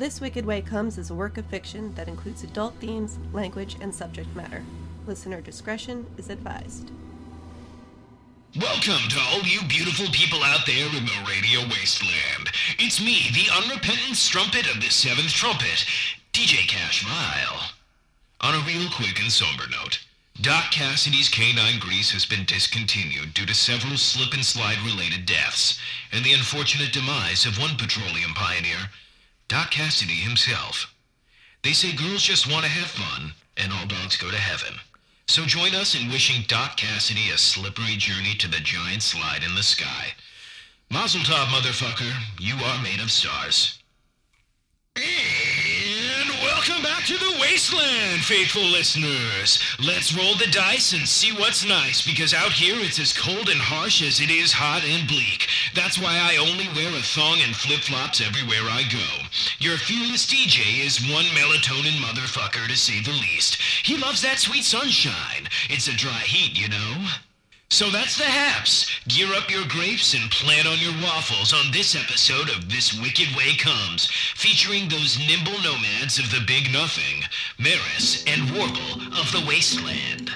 This Wicked Way Comes is a work of fiction that includes adult themes, language, and subject matter. Listener discretion is advised. Welcome to all you beautiful people out there in the radio wasteland. It's me, the unrepentant strumpet of the seventh trumpet, DJ Cash Mile. On a real quick and somber note, Doc Cassidy's canine grease has been discontinued due to several slip and slide related deaths and the unfortunate demise of one petroleum pioneer, Doc Cassidy himself. They say girls just want to have fun and all dogs go to heaven. So join us in wishing Doc Cassidy a slippery journey to the giant slide in the sky. Mazel tov, motherfucker. You are made of stars. Welcome back to the wasteland, faithful listeners. Let's roll the dice and see what's nice, because out here it's as cold and harsh as it is hot and bleak. That's why I only wear a thong and flip-flops everywhere I go. Your fearless DJ is one melatonin motherfucker, to say the least. He loves that sweet sunshine. It's a dry heat, you know. So that's the haps. Gear up your grapes and plan on your waffles on this episode of This Wicked Way Comes, featuring those nimble nomads of the Big Nothing, Maris and Warble of the Wasteland.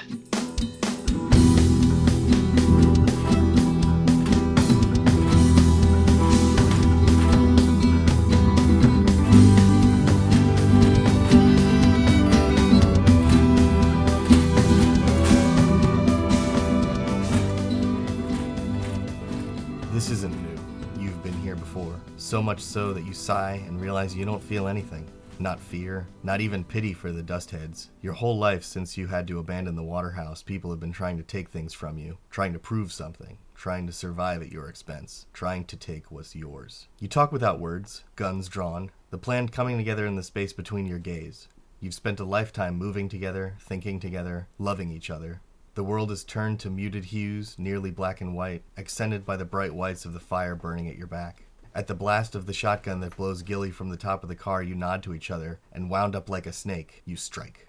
So much so that you sigh and realize you don't feel anything. Not fear, not even pity for the dustheads. Your whole life since you had to abandon the waterhouse, people have been trying to take things from you, trying to prove something, trying to survive at your expense, trying to take what's yours. You talk without words, guns drawn, the plan coming together in the space between your gaze. You've spent a lifetime moving together, thinking together, loving each other, the world is turned to muted hues, nearly black and white, accented by the bright whites of the fire burning at your back. At the blast of the shotgun that blows Gilly from the top of the car, you nod to each other, and wound up like a snake, you strike.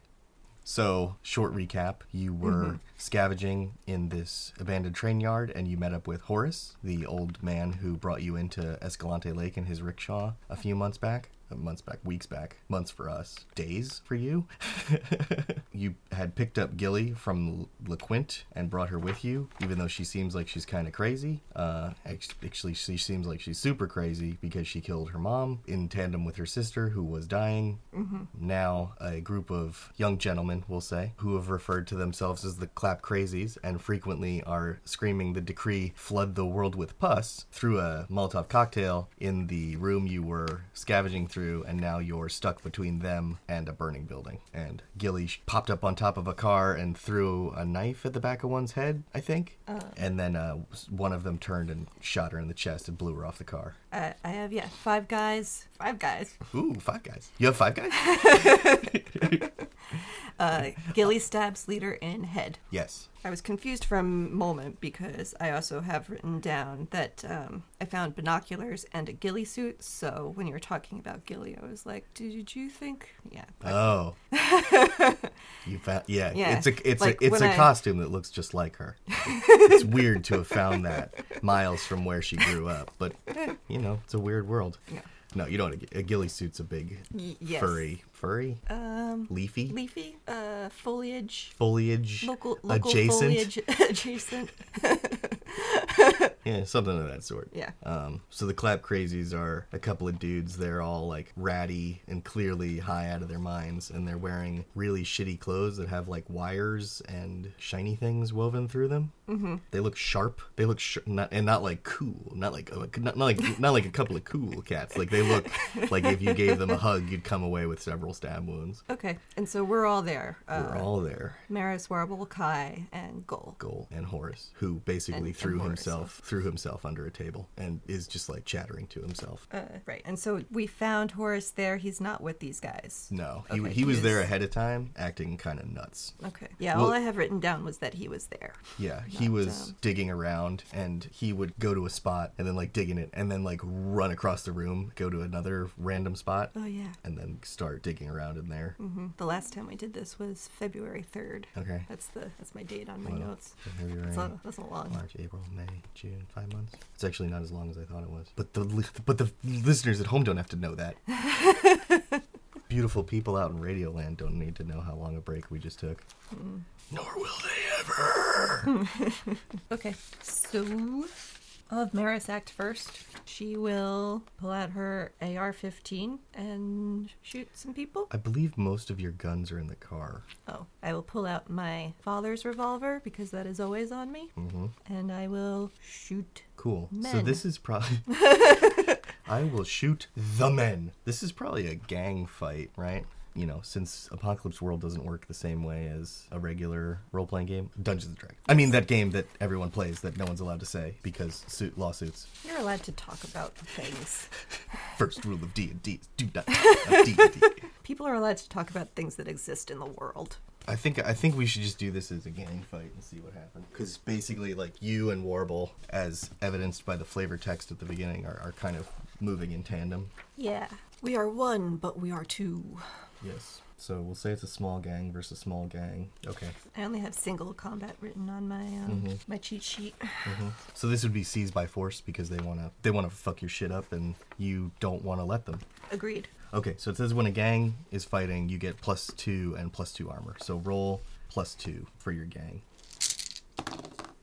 So, short recap you were mm-hmm. scavenging in this abandoned train yard, and you met up with Horace, the old man who brought you into Escalante Lake in his rickshaw a few months back. Months back, weeks back, months for us, days for you. you had picked up Gilly from LaQuint and brought her with you, even though she seems like she's kind of crazy. Uh, actually, she seems like she's super crazy because she killed her mom in tandem with her sister, who was dying. Now, a group of young gentlemen, we'll say, who have referred to themselves as the Clap Crazies and frequently are screaming the decree flood the world with pus through a Molotov cocktail in the room you were scavenging through, and now you're stuck between them and a burning building. And Gilly popped up on top of a car and threw a knife at the back of one's head, I think. And then uh, one of them turned and shot her in the chest and blew her off the car. Uh, I have, yeah, five guys. Five guys. Ooh, five guys. You have five guys? Uh, Gilly stabs leader in head. yes. I was confused for a moment because I also have written down that um, I found binoculars and a ghillie suit. So when you were talking about ghillie, I was like, "Did you think?" Yeah. Oh. you found yeah, Yeah, It's a it's like a it's a I- costume that looks just like her. it's weird to have found that miles from where she grew up, but you know, it's a weird world. Yeah. No, you don't. A ghillie suit's a big yes. furry, furry, Um, leafy, leafy, uh, foliage, foliage, local, local adjacent. foliage adjacent. Yeah, something of that sort. Yeah. Um, so the clap crazies are a couple of dudes. They're all like ratty and clearly high out of their minds, and they're wearing really shitty clothes that have like wires and shiny things woven through them. Mm-hmm. They look sharp. They look sh- not and not like cool. Not like not, not like not like a couple of cool cats. Like they look like if you gave them a hug, you'd come away with several stab wounds. Okay, and so we're all there. Uh, We're all there. Maris, Warble, Kai, and Goal. Goal and Horace, who basically And- and threw Horace, himself threw himself under a table and is just like chattering to himself. Uh, right, and so we found Horace there. He's not with these guys. No, he, Okay, he was there ahead of time, acting kind of nuts. Okay. Yeah, Well- all I have written down was that he was there. Yeah, he was um, digging around, and he would go to a spot and then like dig in it, and then like run across the room, go to another random spot, Oh yeah. and then start digging around in there. hmm The last time we did this was February 3rd. Okay. That's the that's my date on my Wow. notes. February, That's a, that's a long. March, April, May, June, five months. It's actually not as long as I thought it was. But the but the listeners at home don't have to know that. Beautiful people out in Radioland don't need to know how long a break we just took. Nor will they ever. Okay, so I'll have Maris act first. She will pull out her AR-15 and shoot some people. I believe most of your guns are in the car. Oh, I will pull out my father's revolver because that is always on me, hmm and I will shoot. Cool. So this is probably. I will shoot the men. This is probably a gang fight, right? You know, since Apocalypse World doesn't work the same way as a regular role playing game, Dungeons and Dragons. I mean, that game that everyone plays that no one's allowed to say because suit lawsuits. You're allowed to talk about things. First rule of D and D is do not talk about D&D. People are allowed to talk about things that exist in the world. I think I think we should just do this as a gang fight and see what happens. Because basically, like you and Warble, as evidenced by the flavor text at the beginning, are, are kind of moving in tandem. Yeah. We are one, but we are two. Yes. So we'll say it's a small gang versus small gang. Okay. I only have single combat written on my um, my cheat sheet. So this would be seized by force because they wanna they wanna fuck your shit up and you don't wanna let them. Agreed. Okay. So it says when a gang is fighting, you get plus two and plus two armor. So roll plus two for your gang.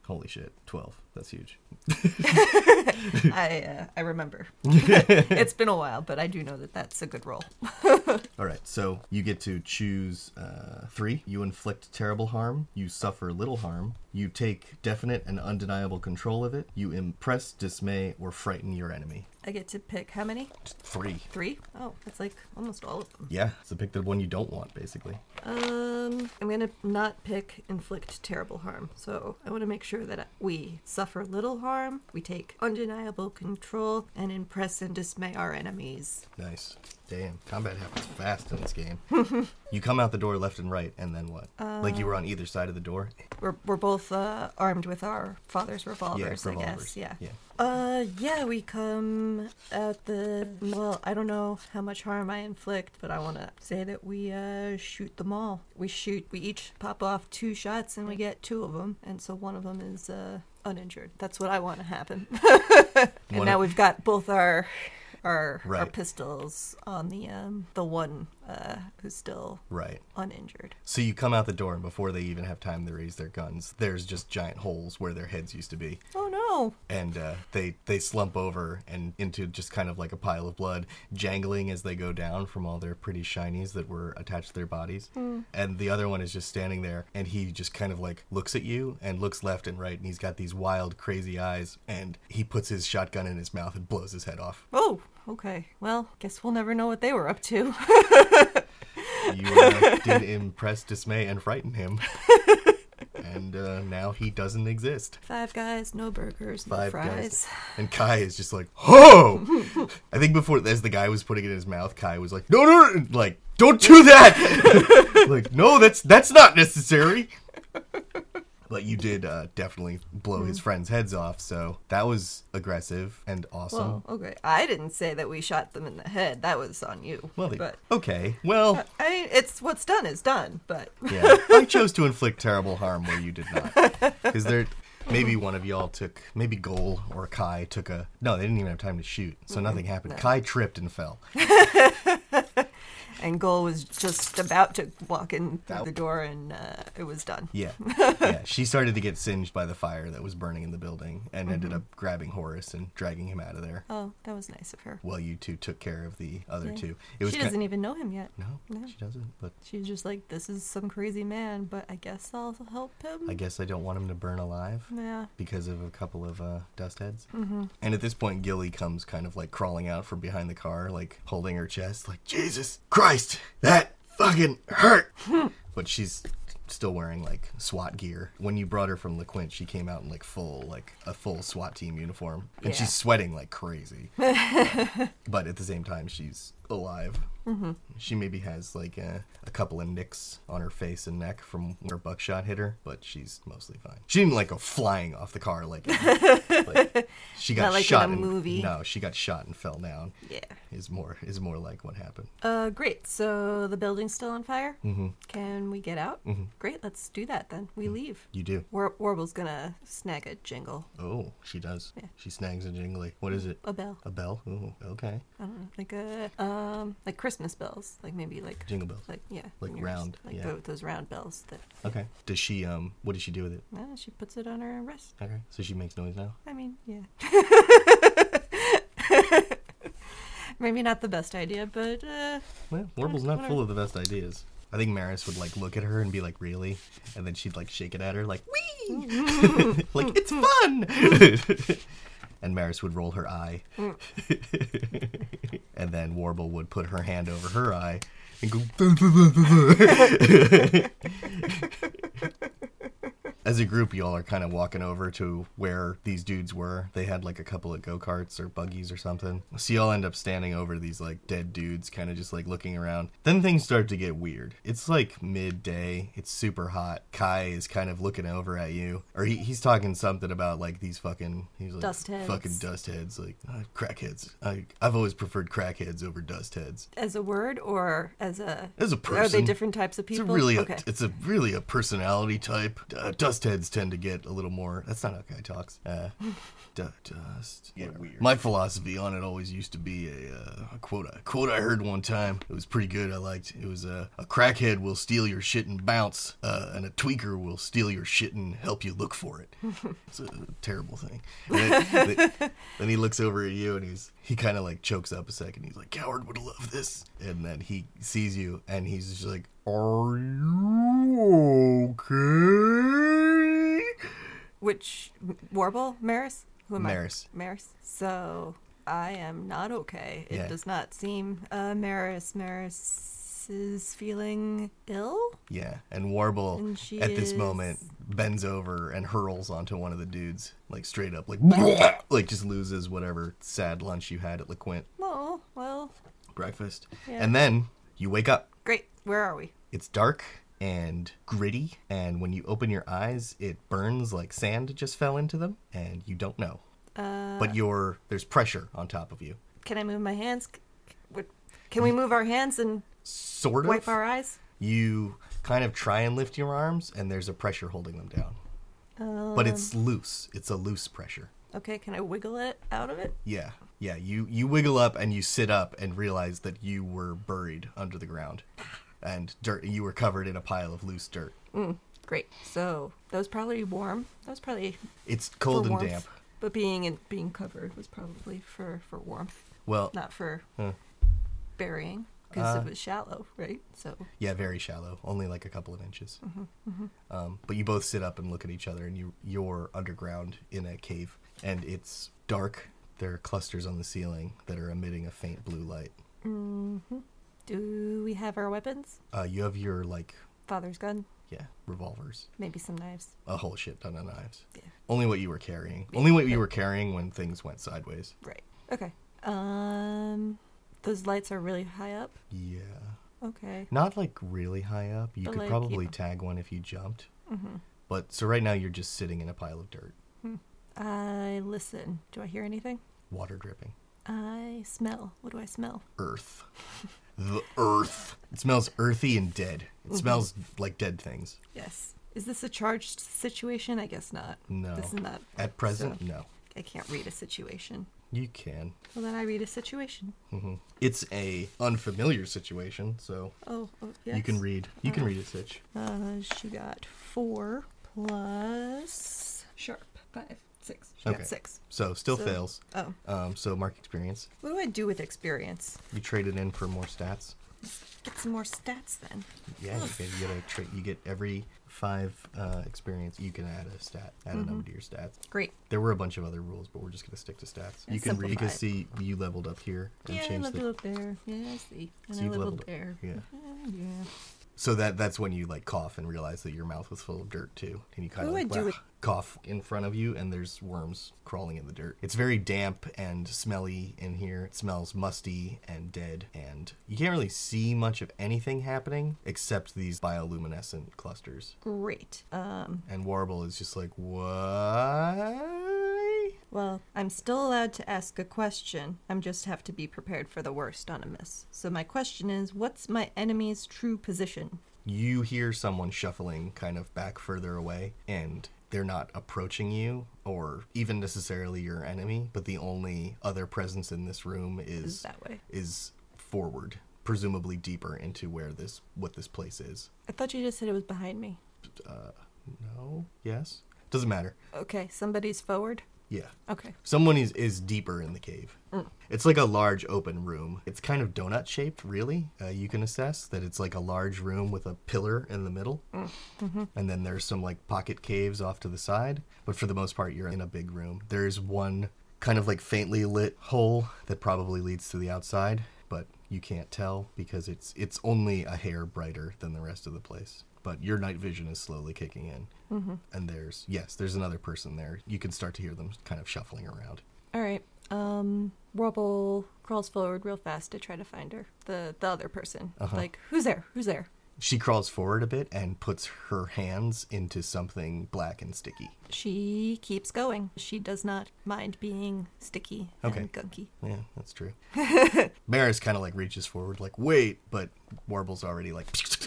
Holy shit, twelve. That's huge. I uh, I remember. it's been a while, but I do know that that's a good roll. All right, so you get to choose uh, three. You inflict terrible harm. You suffer little harm. You take definite and undeniable control of it. You impress, dismay, or frighten your enemy. I get to pick how many? Three. Three? Oh, that's like almost all of them. Yeah, so pick the one you don't want, basically. Um, I'm gonna not pick inflict terrible harm. So I want to make sure that we suffer little harm, we take undeniable control, and impress and dismay our enemies. Nice. Damn, combat happens fast in this game. you come out the door left and right, and then what? like you were on either side of the door? We're, we're both uh, armed with our father's revolvers, I revolvers. guess. Yeah. Yeah. Uh, yeah, we come at the. Well, I don't know how much harm I inflict, but I want to say that we uh, shoot them all. We shoot, we each pop off two shots and we get two of them, and so one of them is uh, uninjured. That's what I want to happen. and now we've got both our. Our, our pistols on the um the one uh who's still Right. uninjured. So you come out the door, and before they even have time to raise their guns, there's just giant holes where their heads used to be. Oh no! and uh, they they slump over and into just kind of like a pile of blood, jangling as they go down from all their pretty shinies that were attached to their bodies. And the other one is just standing there, and he just kind of like looks at you and looks left and right, and he's got these wild, crazy eyes, and he puts his shotgun in his mouth and blows his head off. Oh, okay. Well, guess we'll never know what they were up to. You uh, did impress, dismay, and frighten him. And uh, now he doesn't exist. Five guys, no burgers, no five fries. guys. And Kai is just like, oh! I think before, as the guy was putting it in his mouth, Kai was like, no, no, no, like, don't do that! like, no, that's that's not necessary. But you did uh, definitely blow Mm-hmm. his friends' heads off, so that was aggressive and awesome. Well, okay. I didn't say that we shot them in the head. That was on you. Well, but okay, well, I mean, it's what's done is done. But yeah, I chose to inflict terrible harm where you did not, because there. Maybe one of y'all took, maybe Goal or Kai took a. No, they didn't even have time to shoot, so nothing happened. Kai tripped and fell. and Goal was just about to walk in through the door, and uh, it was done. Yeah, yeah. She started to get singed by the fire that was burning in the building, and ended Mm-hmm. up grabbing Horace and dragging him out of there. Oh, that was nice of her. While you two took care of the other Yeah. two. It was she doesn't even know him yet. No, No. she doesn't. But She's just like, this is some crazy man, but I guess I'll help him. I guess I don't want him to burn alive yeah. because of a couple of uh, dust heads. Mm-hmm. And at this point, Gilly comes kind of like crawling out from behind the car, like holding her chest, like Jesus Christ, that fucking hurt. but she's still wearing like SWAT gear. When you brought her from LaQuint, she came out in like full, like a full SWAT team uniform, and Yeah. she's sweating like crazy. but at the same time, she's alive. Mm-hmm. She maybe has like a, a couple of nicks on her face and neck from where buckshot hit her, but she's mostly fine. She didn't like go flying off the car like, like she got like in shot a and- movie. No, she got shot and fell down. Yeah. Is more is more like what happened. Uh, great. So the building's still on fire. Mm-hmm. Can we get out? Mm-hmm. Great. Let's do that then. We leave. You do. War- Warble's gonna snag a jingle, Oh, she does. Yeah. She snags a jingly. What is it? a bell. A bell? Ooh, okay. I don't know, like a um, like Christmas bells, like maybe like Jingle bells. like yeah, Like round, like yeah. tho- those round bells that. Okay. Does she um what does she do with it? Uh, she puts it on her wrist. Okay. So she makes noise now? I mean, yeah. maybe not the best idea, but uh, Well, Warble's not full of the best ideas. I think Maris would like look at her and be like, "Really?" And then she'd like shake it at her like, "Wee!" like it's fun. And Maris would roll her eye. Mm. and then Warble would put her hand over her eye and go. As a group, y'all are kind of walking over to where these dudes were. They had like a couple of go karts or buggies or something. So y'all end up standing over these like dead dudes, kind of just like looking around. Then things start to get weird. It's like midday. It's super hot. Kai is kind of looking over at you, or he, he's talking something about like these fucking he's like Dust heads. fucking dust heads, like uh, crackheads. I I've always preferred crackheads over dust heads. as a word or as a As a person? Are they different types of It's people? a really, okay. a, it's a really a personality type. Uh, dust heads tend to get a little more. That's not how guy talks. Uh, du- dust. Get weird. My philosophy on it always used to be a, uh, a quote. A quote I heard one time. It was pretty good. I liked. It was uh, a crackhead will steal your shit and bounce, uh, and a tweaker will steal your shit and help you look for it. it's a terrible thing. And then, then he looks over at you and he's he kind of like chokes up a second. He's like, "Coward would love this." And then he sees you and he's just like, "Are you okay?" Which Warble, Maris? Who am Maris. I? Maris. Maris. So I am not okay. It Yeah. does not seem uh, Maris. Maris is feeling ill. Yeah, and Warble And at this is- moment bends over and hurls onto one of the dudes, like straight up, like like just loses whatever sad lunch you had at LaQuint Oh well, breakfast, Yeah. and then you wake up. great. Where are we? It's dark and gritty, and when you open your eyes, it burns like sand just fell into them, and you don't know. Uh, But you're there's pressure on top of you, can I move my hands? C- c- what- Can we move our hands and sort of. wipe our eyes? You kind of try and lift your arms, and there's a pressure holding them down. but Um. it's loose. It's a loose pressure. Okay, can I wiggle it out of it? Yeah, yeah. You you wiggle up and you sit up and realize that you were buried under the ground, and dirt. You were covered in a pile of loose dirt. Great. So that was probably warm. That was probably It's cold and warmth. damp. But being in, being covered was probably for for warmth, Well, not for burying because Uh, it was shallow, right? So yeah, very shallow, only like a couple of inches. Mm-hmm, Um, but you both sit up and look at each other, and you you're underground in a cave, and it's dark. There are clusters on the ceiling that are emitting a faint blue light. do we have our weapons? Uh, you have your like Father's gun, yeah revolvers, maybe some knives. a whole shit ton of knives. Yeah. Only what you were carrying. Only what you were carrying when things went sideways. Right. Okay. Um, those lights are really high up. Yeah. Okay. Not like really high up. You But, could like, probably yeah. tag one if you jumped. Mm-hmm. But so right now you're just sitting in a pile of dirt, I listen. Do I hear anything? water dripping, I smell. What do I smell? earth. the earth. It smells earthy and dead. It Mm-hmm. smells like dead things. Yes. Is this a charged situation? I guess not. No. This is not. At present, So- no. I can't read a situation. You can. Well, then I read a situation. hmm It's a unfamiliar situation, so Oh, oh yes. you can read. You can Uh, read it, Sitch. Uh, she got four plus sharp five, six. She Okay. got six. So still So- fails. Oh, Um, so mark experience. what do I do with experience? You trade it in for more stats. Get some more stats then. Yeah, you get, you get a tra- You get every five uh, experience. You can add a stat, add Mm-hmm. a number to your stats. Great. There were a bunch of other rules, but we're just gonna stick to stats. You can read. You can see you leveled up here and Yeah, I leveled the. up there. Yeah, I see. And So I leveled leveled up. there. Yeah. Yeah. So that that's when you like cough and realize that your mouth was full of dirt too, and you kind of like I do "Wah," with- cough in front of you, and there's worms crawling in the dirt. It's very damp and smelly in here. It smells musty and dead, and you can't really see much of anything happening except these bioluminescent clusters. Great. Um, And Warble is just like, what? Well, I'm still allowed to ask a question. I'm just have to be prepared for the worst on a miss. So my question is, what's my enemy's true position? you hear someone shuffling kind of back further away and they're not approaching you or even necessarily your enemy but the only other presence in this room is Is that way? is forward presumably deeper into where this what this place is I thought you just said it was behind me. Uh, no yes doesn't matter Okay, somebody's forward. Yeah. Okay. someone is is deeper in the cave. Mm. It's like a large open room. It's kind of donut shaped really uh, you can assess that it's like a large room with a pillar in the middle. Mm. Mm-hmm. And then there's some like pocket caves off to the side. But for the most part you're in a big room. There's one kind of like faintly lit hole that probably leads to the outside but you can't tell because it's it's only a hair brighter than the rest of the place but your night vision is slowly kicking in and there's yes there's another person there you can start to hear them kind of shuffling around All right. Um, Warble crawls forward real fast to try to find her. The the other person. Uh-huh. Like, who's there? Who's there? She crawls forward a bit and puts her hands into something black and sticky. She keeps going. She does not mind being sticky Okay. and gunky. Yeah, that's true. Maris kind of like reaches forward, like wait, but Warble's already like,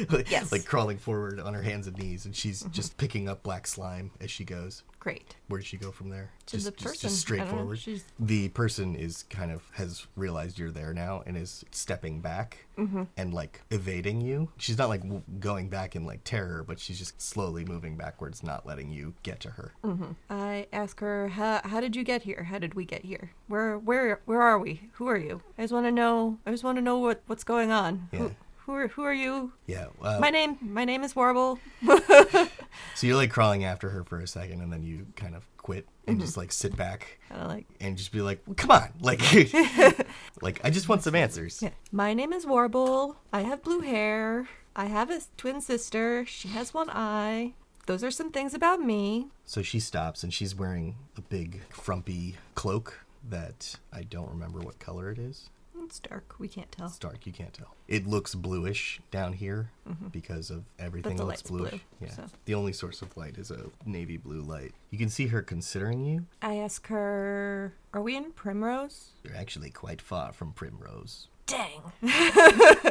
like, Yes. like crawling forward on her hands and knees, and she's just picking up black slime as she goes. Great. Where does she go from there? To just, the just- person. just don't straightforward. The person is kind of has realized you're there now and is stepping back Mm-hmm. and like evading you. She's not like w- going back in like terror, but she's just slowly moving backwards, not letting you get to her. I ask her, how, how did you get here? How did we get here? Where where where are we? Who are you? I just want to know. I just want to know what what's going on. Yeah. Who, who are who are you? Yeah. Uh, My name my name is Warble. So you're like crawling after her for a second, and then you kind of quit and just like sit back Kind of like and just be like, "Come on, like, like I just want some answers." yeah. My name is Warble. I have blue hair. I have a twin sister. She has one eye. Those are some things about me. So she stops, and she's wearing a big frumpy cloak that I don't remember what color it is. It's dark. We can't tell. It's dark, you can't tell. It looks bluish down here because of everything Mm-hmm. the looks light's bluish. blue, yeah. so. The only source of light is a navy blue light. You can see her considering you. I ask her, "Are we in Primrose?" You're actually quite far from Primrose. Dang.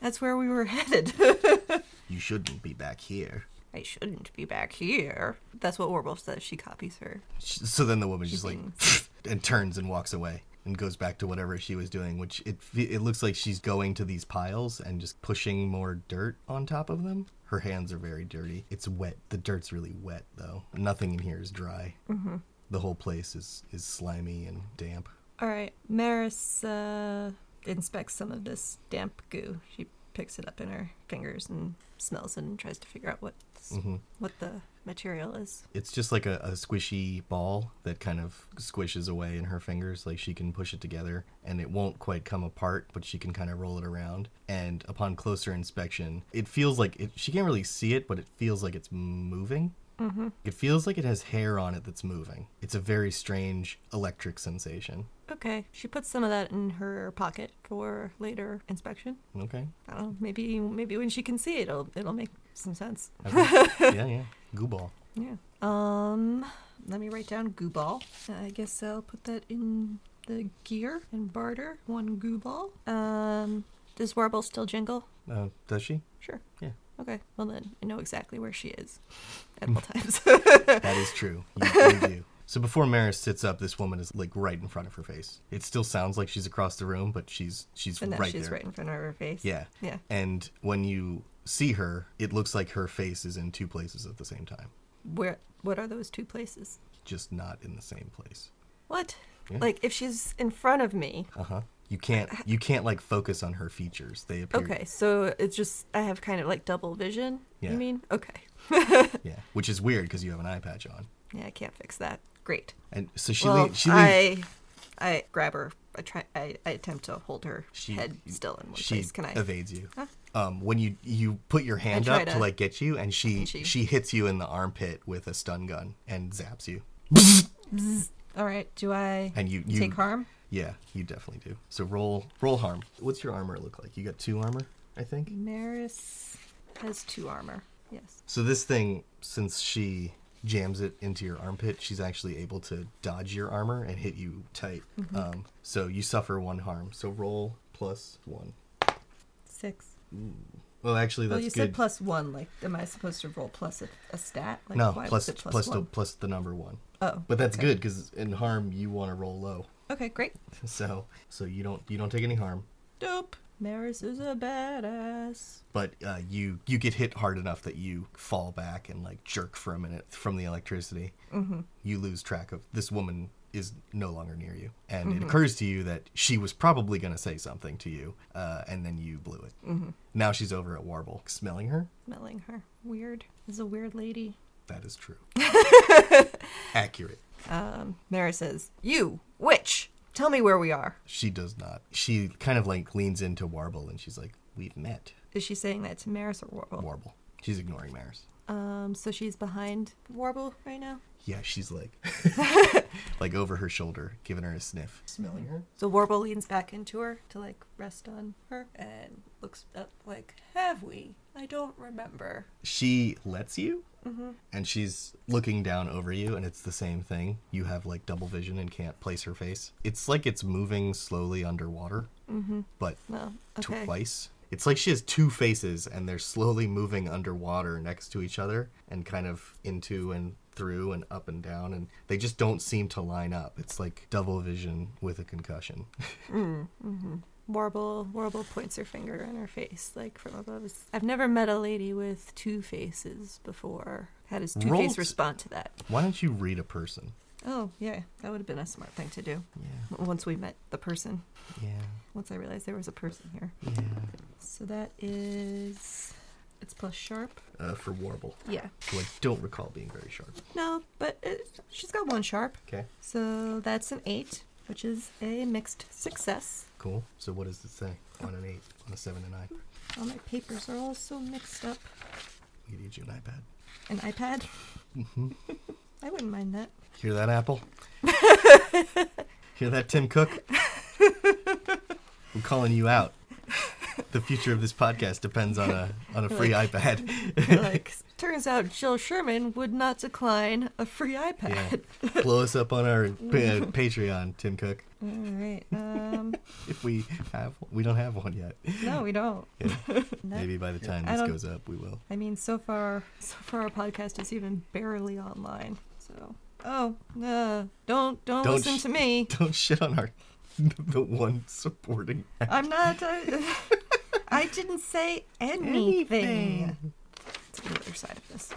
That's where we were headed. You shouldn't be back here. I shouldn't be back here. That's what Warble says. She copies her. Sh- So then the woman just like and turns and walks away and goes back to whatever she was doing, which it it looks like she's going to these piles and just pushing more dirt on top of them. Her hands are very dirty. It's wet. The dirt's really wet though. Nothing in here is dry. Mm-hmm. The whole place is is slimy and damp. All right. Maris uh, inspects some of this damp goo. She picks it up in her fingers and smells it and tries to figure out what's, Mhm. what the material is. It's just like a, a squishy ball that kind of squishes away in her fingers. Like she can push it together and it won't quite come apart, but she can kind of roll it around. And upon closer inspection, it feels like it, she can't really see it, but it feels like it's moving. Mm-hmm. It feels like it has hair on it that's moving. It's a very strange electric sensation. Okay. She puts some of that in her pocket for later inspection. Okay. I don't know. Maybe maybe when she can see it, it'll it'll make some sense. okay. yeah, yeah. Goo ball. Yeah. Um, let me write down goo ball. I guess I'll put that in the gear and barter one goo ball. Um, does Warble still jingle? Uh, does she? Sure. Yeah. Okay. Well then, I know exactly where she is at all times. That is true. You, you do. So before Maris sits up, this woman is like right in front of her face. It still sounds like she's across the room, but she's she's and now right she's there. right in front of her face. Yeah. Yeah. And when you see her, it looks like her face is in two places at the same time, Where? What are those two places? just not in the same place. What? Yeah. Like if she's in front of me. Uh huh. You can't you can't like focus on her features. They appear Okay, so it's just I have kind of like double vision. Yeah. You mean? Okay. yeah, which is weird because you have an eye patch on. Yeah, I can't fix that. Great. And so she well, she leans, I I grab her. I try. I, I attempt to hold her she head still in one she place. Can I? evades you. Huh? um, when you you put your hand up to, to- like get you, and she, And she- she hits you in the armpit with a stun gun and zaps you, All right. Do I and you you take harm? Yeah, you definitely do. So roll roll harm. What's your armor look like? You got two armor, I think. Maris has two armor. Yes. So this thing, since she jams it into your armpit, she's actually able to dodge your armor and hit you tight. Mm-hmm. Um, so you suffer one harm. So roll plus one. Six. Well, actually, that's well, you good. said plus one. Like, am I supposed to roll plus a, a stat? Like, no, why plus it plus plus the plus the number one. Oh, But that's okay. good because in harm you want to roll low. Okay, great. So so you don't you don't take any harm. Dope. Maris is a badass. but uh, you you get hit hard enough that you fall back and like jerk for a minute from the electricity. Mm-hmm. You lose track of this woman is no longer near you, and it occurs to you that she was probably going to say something to you, uh, and then you blew it. Mm-hmm. Now she's over at Warble, smelling her. Smelling her. Weird. Is a weird lady. That is true. Accurate. Um, Maris says, You, witch, tell me where we are. She does not. She kind of like leans into Warble, and she's like, "We've met." Is she saying that to Maris or Warble? Warble. She's ignoring Maris. Um, so she's behind Warble right now. Yeah, she's like, like over her shoulder, giving her a sniff, smelling her. So Warble leans back into her to like rest on her and looks up like, Have we? I don't remember. she lets you and she's looking down over you and it's the same thing you have like double vision and can't place her face it's like it's moving slowly underwater but Well, okay. twice it's like she has two faces and they're slowly moving underwater next to each other and kind of into and through and up and down and they just don't seem to line up it's like double vision with a concussion mm, mm-hmm. Warble, Warble points her finger in her face, like from above. I've never met a lady with two faces before. How does Two Face respond to that? why don't you read a person Oh, yeah, that would have been a smart thing to do. yeah Once we met the person, yeah once I realized there was a person here. yeah So that is. It's plus sharp? uh, for warble Yeah. who i don't recall being very sharp No, but it, she's got one sharp. okay So that's an eight, which is a mixed success. Cool. So what does it say on an eight, on a seven and nine? All my papers are all so mixed up. We need you an iPad. An iPad? Mm-hmm. I wouldn't mind that. Hear that, Apple? Hear that, Tim Cook? I'm calling you out. The future of this podcast depends on a on a free iPad. like, turns out Jill Sherman would not decline a free yeah. iPad. Blow us up on our pa- Patreon, Tim Cook. All right. Um, If we have, we don't have one yet. no, we don't. Yeah. Maybe by the time I this goes up, we will. I mean, so far, so far our podcast is even barely online. So, oh, uh, don't don't, Don't listen sh- to me. Don't shit on our the one supporting. I'm not. Uh, I didn't say anything. Anything. To the other side of this.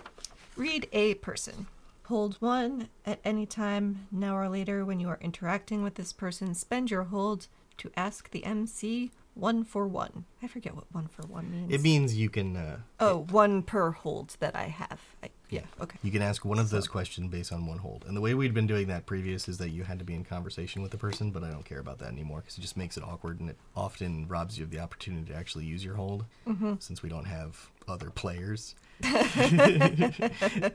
Read a person. Hold one at any time, now or later, when you are interacting with this person. Spend your hold to ask the MC one for one. I forget what one for one means. It means you can. Uh, oh, one per hold that I have. I, yeah. Okay. You can ask one of those questions based on one hold. And the way we'd been doing that previous is that you had to be in conversation with the person, but I don't care about that anymore because it just makes it awkward and it often robs you of the opportunity to actually use your hold mm-hmm. since we don't have other players.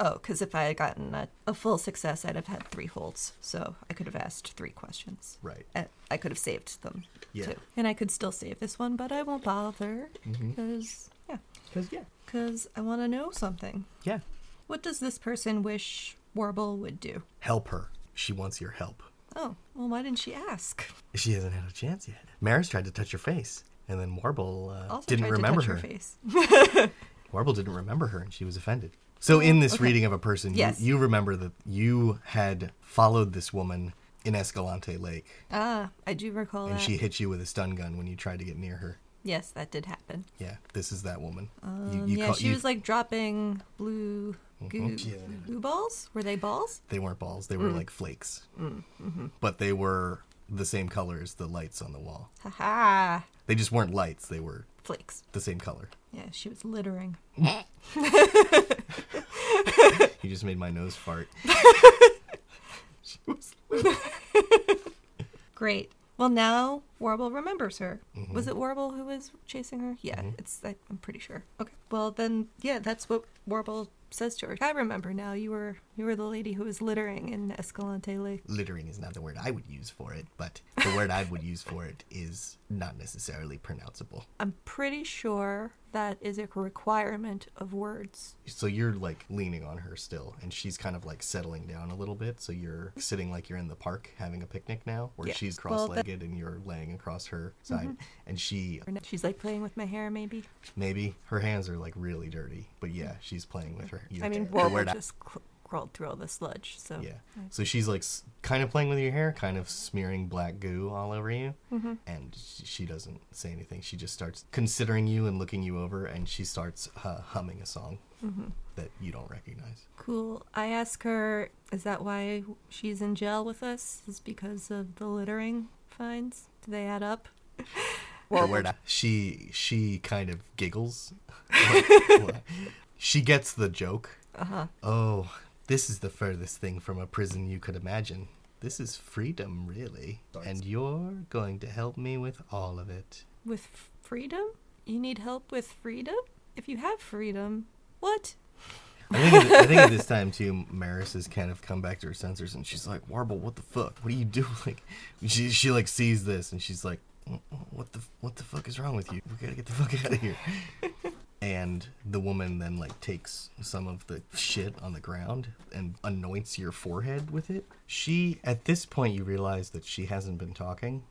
Oh, because if I had gotten a, a full success, I'd have had three holds. So I could have asked three questions. Right. I, I could have saved them Yeah. too. And I could still save this one, but I won't bother mm-hmm. because, yeah, Because, yeah. because I want to know something. Yeah. What does this person wish Warble would do? Help her. She wants your help. Oh, well, why didn't she ask? She hasn't had a chance yet. Maris tried to touch her face, and then Warble uh, Also didn't tried remember to touch her. her face. Warble didn't remember her, and she was offended. So, in this okay. reading of a person, Yes. you, you remember that you had followed this woman in Escalante Lake, ah, I do recall and that. she hit you with a stun gun when you tried to get near her. Yes, that did happen. Yeah, this is that woman. Um, yeah, she was like dropping blue goo, Mhm. Yeah. blue balls. Were they balls? They weren't balls; they were Mm. like flakes, but they were the same color as the lights on the wall. Ha ha! They just weren't lights; they were Flakes. the same color. Yeah, she was littering. You just made my nose fart. She was- Great. Well, now Warble remembers her. Mm-hmm. Was it Warble who was chasing her? Yeah, mm-hmm. it's. I, I'm pretty sure. Okay. Well, then, yeah, that's what Warble says to her. I remember now. You were you were the lady who was littering in Escalante Lake. Littering is not the word I would use for it, but the word I would use for it is not necessarily pronounceable. I'm pretty sure that is a requirement of words. So you're like leaning on her still, and she's kind of like settling down a little bit. So you're sitting like you're in the park having a picnic now, where Yeah. she's Well, that- cross-legged and you're laying across her side, and she She's like playing with my hair, maybe. maybe her hands are like really dirty, but yeah, she's playing with her. I mean, word just cl- crawled through all the sludge, so. Yeah. So she's like s- kind of playing with your hair, kind of smearing black goo all over you. Mm-hmm. And she doesn't say anything. She just starts considering you and looking you over, and she starts uh, humming a song Mm-hmm. that you don't recognize. Cool. I ask her, is that why she's in jail with us? Is because of the littering fines? Do they add up? Well, word I- she she kind of giggles. She gets the joke. Uh huh. Oh, this is the furthest thing from a prison you could imagine. This is freedom, really. And you're going to help me with all of it. With freedom? You need help with freedom? If you have freedom, what? I think, at, I think at this time too, Maris has kind of come back to her senses, and she's like, "Warble, what the fuck? What are you doing?" Like, she she like sees this, and she's like, "Mm, "What the what the fuck is wrong with you? We gotta get the fuck out of here." and the woman then like takes some of the shit on the ground and anoints your forehead with it. She at this point you realize that she hasn't been talking.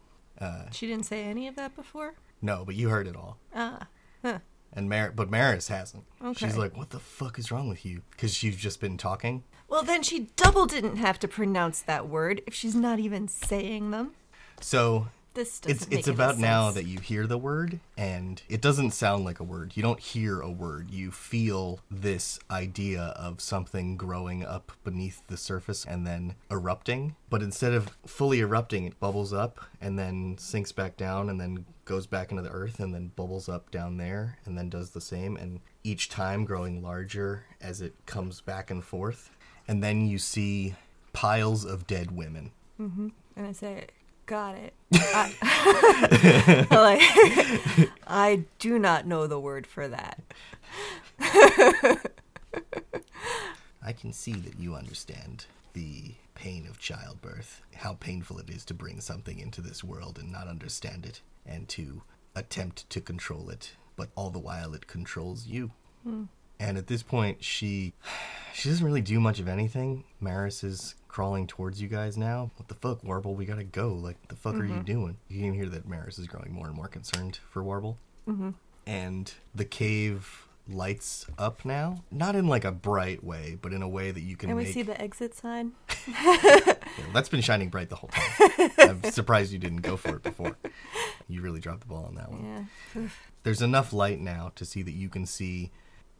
Uh, She didn't say any of that before? no, but you heard it all. Ah. Huh. And Mar- but Maris hasn't. She's like, "What the fuck is wrong with you?" Because she's just been talking. Well, then she double didn't have to pronounce that word if she's not even saying them. So This doesn't it's it's about now that you hear the word and it doesn't sound like a word. You don't hear a word. You feel this idea of something growing up beneath the surface and then erupting. But instead of fully erupting, it bubbles up and then sinks back down and then goes back into the earth and then bubbles up down there and then does the same and each time growing larger as it comes back and forth. And then you see piles of dead women. Mm-hmm. And I say, got it. I, like, I do not know the word for that. I can see that you understand the pain of childbirth, how painful it is to bring something into this world and not understand it, and to attempt to control it, but all the while it controls you. Hmm. And at this point, she she doesn't really do much of anything. Maris is crawling towards you guys now. What the fuck, Warble? We gotta go. Like, the fuck are you mm-hmm. doing? You can hear that Maris is growing more and more concerned for Warble. Mm-hmm. And the cave lights up now. Not in like a bright way, but in a way that you can And we make. see the exit sign. Yeah, that's been shining bright the whole time. I'm surprised you didn't go for it before. You really dropped the ball on that one. Yeah. There's enough light now to see that you can see.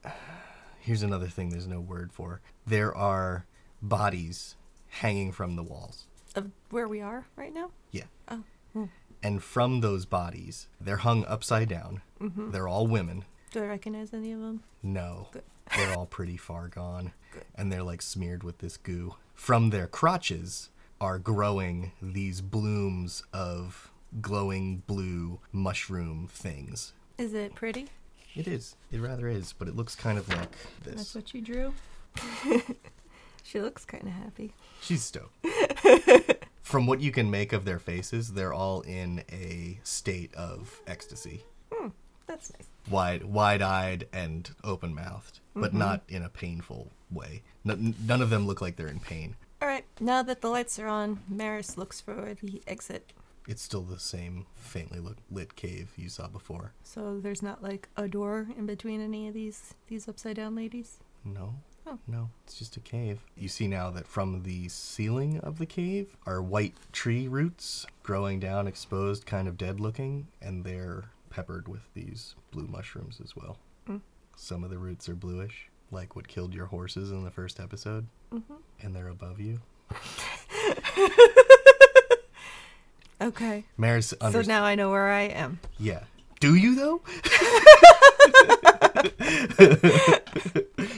Here's another thing there's no word for. There are bodies hanging from the walls. Of where we are right now? Yeah. Oh. Hmm. And from those bodies, they're hung upside down. Mm-hmm. They're all women. Do I recognize any of them? No. Good. They're all pretty far gone. Good. And they're like smeared with this goo. From their crotches are growing these blooms of glowing blue mushroom things. Is it pretty? It is. It rather is, but it looks kind of like this. That's what you drew? she looks kind of happy. She's stoked. From what you can make of their faces, they're all in a state of ecstasy. That's nice. wide wide-eyed and open-mouthed but mm-hmm. not in a painful way N- none of them look like they're in pain All right. Now that the lights are on, Maris looks for the exit. it's still the same faintly lit, lit cave you saw before So there's not like a door in between any of these these upside down ladies. no Oh. no it's just a cave you see now that from the ceiling of the cave are white tree roots growing down exposed kind of dead looking and they're peppered with these blue mushrooms as well Mm. some of the roots are bluish like what killed your horses in the first episode Mm-hmm. and they're above you Okay. Maris So now I know where I am. yeah. Do you though?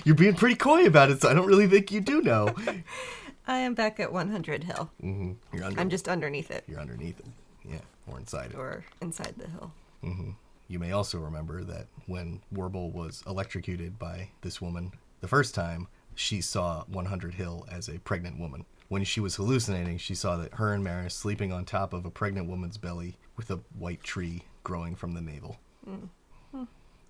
You're being pretty coy about it, so I don't really think you do know. I am back at 100 Hill. hmm You're under. I'm just underneath it. You're underneath it. Yeah, or inside it. or inside the hill. Mm-hmm. You may also remember that when Warble was electrocuted by this woman the first time, she saw 100 Hill as a pregnant woman. When she was hallucinating, she saw that her and Maris sleeping on top of a pregnant woman's belly with a white tree growing from the navel. Hmm. Hmm.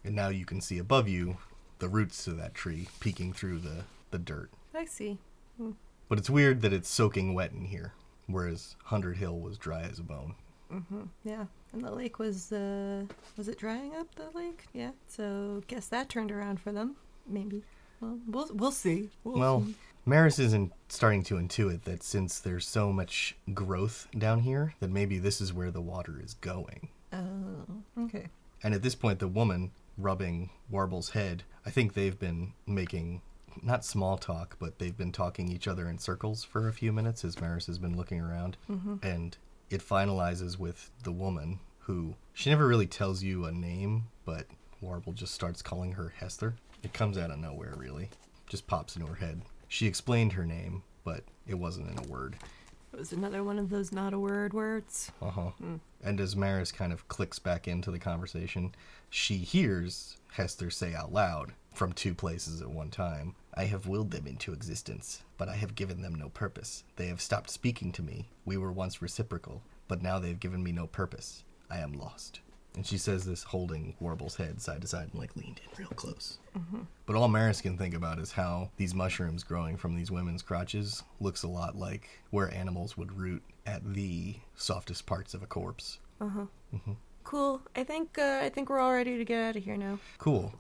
And now you can see above you the roots to that tree peeking through the, the dirt. I see. Hmm. But it's weird that it's soaking wet in here, whereas 100 Hill was dry as a bone. Mm-hmm. Yeah, and the lake was uh, was it drying up the lake? Yeah. So guess that turned around for them. Maybe. Well, we'll we'll see. We'll Well, see. Maris isn't starting to intuit that since there's so much growth down here, that maybe this is where the water is going. Oh, okay. And at this point, the woman rubbing Warble's head, I think they've been making not small talk, but they've been talking each other in circles for a few minutes as Maris has been looking around. And it finalizes with the woman who she never really tells you a name, but Warble just starts calling her Hester. It comes out of nowhere, really. Just pops into her head. She explained her name, but it wasn't in a word. It was another one of those not a word words. Uh huh. And as Maris kind of clicks back into the conversation, she hears Hester say out loud from two places at one time I have willed them into existence, but I have given them no purpose. They have stopped speaking to me. We were once reciprocal, but now they have given me no purpose. I am lost. And she says this holding Warble's head side to side and like leaned in real close. Mm-hmm. But all Maris can think about is how these mushrooms growing from these women's crotches looks a lot like where animals would root at the softest parts of a corpse. Uh-huh. Mm-hmm. Cool. I think uh, I think we're all ready to get out of here now. Cool.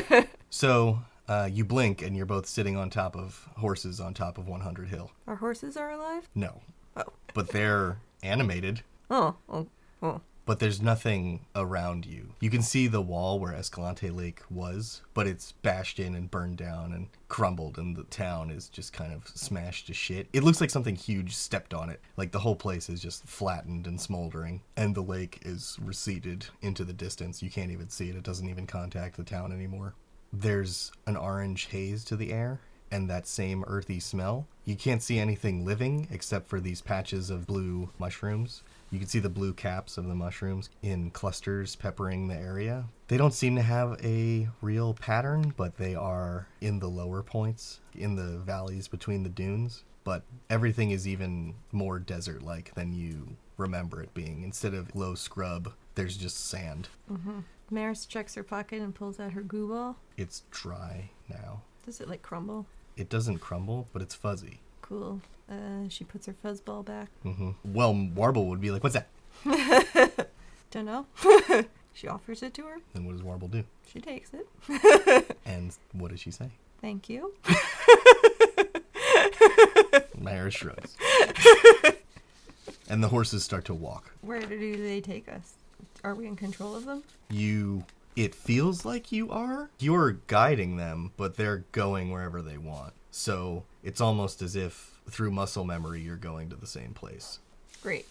so uh, you blink and you're both sitting on top of horses on top of 100 Hill. Our horses are alive. No, Oh. but they're animated. Oh. Oh. Oh. But there's nothing around you. You can see the wall where Escalante Lake was, but it's bashed in and burned down and crumbled, and the town is just kind of smashed to shit. It looks like something huge stepped on it. Like the whole place is just flattened and smoldering, and the lake is receded into the distance. You can't even see it, it doesn't even contact the town anymore. There's an orange haze to the air, and that same earthy smell. You can't see anything living except for these patches of blue mushrooms. You can see the blue caps of the mushrooms in clusters peppering the area. They don't seem to have a real pattern, but they are in the lower points, in the valleys between the dunes. But everything is even more desert like than you remember it being. Instead of low scrub, there's just sand. Mm-hmm. Maris checks her pocket and pulls out her goo ball. It's dry now. Does it like crumble? It doesn't crumble, but it's fuzzy. Cool. Uh, she puts her fuzzball back. hmm Well, Warble would be like, "What's that?" Don't know. she offers it to her. Then what does Warble do? She takes it. And what does she say? Thank you. Maris shrugs. and the horses start to walk. Where do they take us? Are we in control of them? You. It feels like you are. You're guiding them, but they're going wherever they want. So it's almost as if through muscle memory you're going to the same place. Great.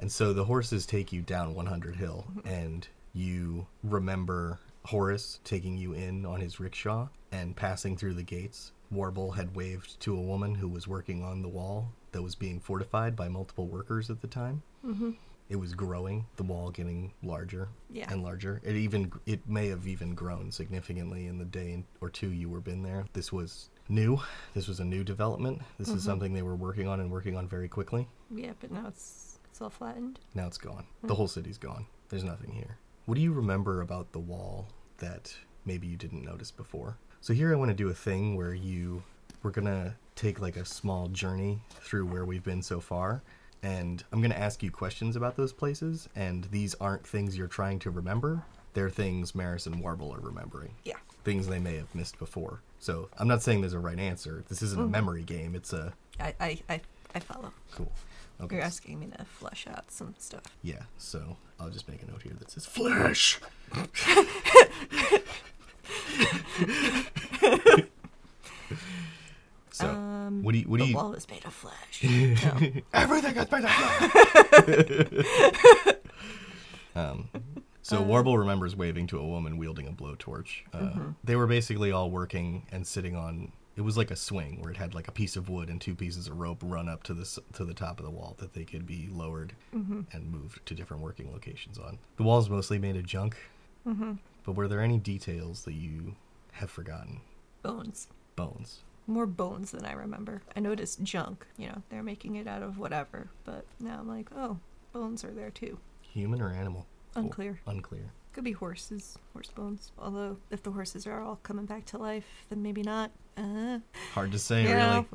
And so the horses take you down 100 Hill, and you remember Horace taking you in on his rickshaw and passing through the gates. Warble had waved to a woman who was working on the wall that was being fortified by multiple workers at the time. Mm-hmm. It was growing, the wall getting larger Yeah. and larger. It even it may have even grown significantly in the day or two you were been there. This was new. This was a new development. This is mm-hmm. something they were working on and working on very quickly. Yeah, but now it's it's all flattened. Now it's gone. The mm-hmm. whole city's gone. There's nothing here. What do you remember about the wall that maybe you didn't notice before? So here I want to do a thing where you we're going to take like a small journey through where we've been so far and I'm going to ask you questions about those places and these aren't things you're trying to remember. They're things Maris and Warble are remembering. Yeah. Things they may have missed before. So I'm not saying there's a right answer. This isn't a mm-hmm. memory game. It's a I I I, I follow. cool. Okay. You're asking me to flush out some stuff. Yeah, so I'll just make a note here that says flesh. so, um, Um, what do you? What do the you? wall is made of flesh. no. Everything is made of flesh. um, so Warble remembers waving to a woman wielding a blowtorch. Uh, They were basically all working and sitting on It was like a swing where it had like a piece of wood and two pieces of rope run up to the to the top of the wall that they could be lowered and moved to different working locations on. The wall is mostly made of junk. Mm-hmm. But were there any details that you have forgotten? Bones. Bones. More bones than I remember. I noticed junk. You know, they're making it out of whatever. But now I'm like, oh, bones are there too. Human or animal? Unclear. Unclear. Could be horses, horse bones. Although, if the horses are all coming back to life, then maybe not. Uh, Hard to say, you really.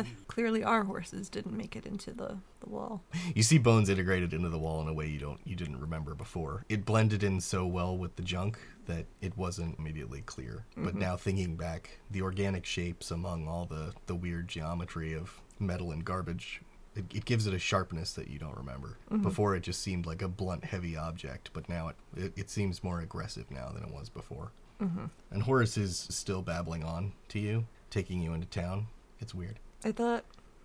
uh, clearly our horses didn't make it into the, the wall. You see bones integrated into the wall in a way you don't you didn't remember before. It blended in so well with the junk that it wasn't immediately clear. But now thinking back, the organic shapes among all the the weird geometry of metal and garbage, it, it gives it a sharpness that you don't remember. Before it just seemed like a blunt, heavy object, but now it it, it seems more aggressive now than it was before. And Horace is still babbling on to you, taking you into town. It's weird. I thought,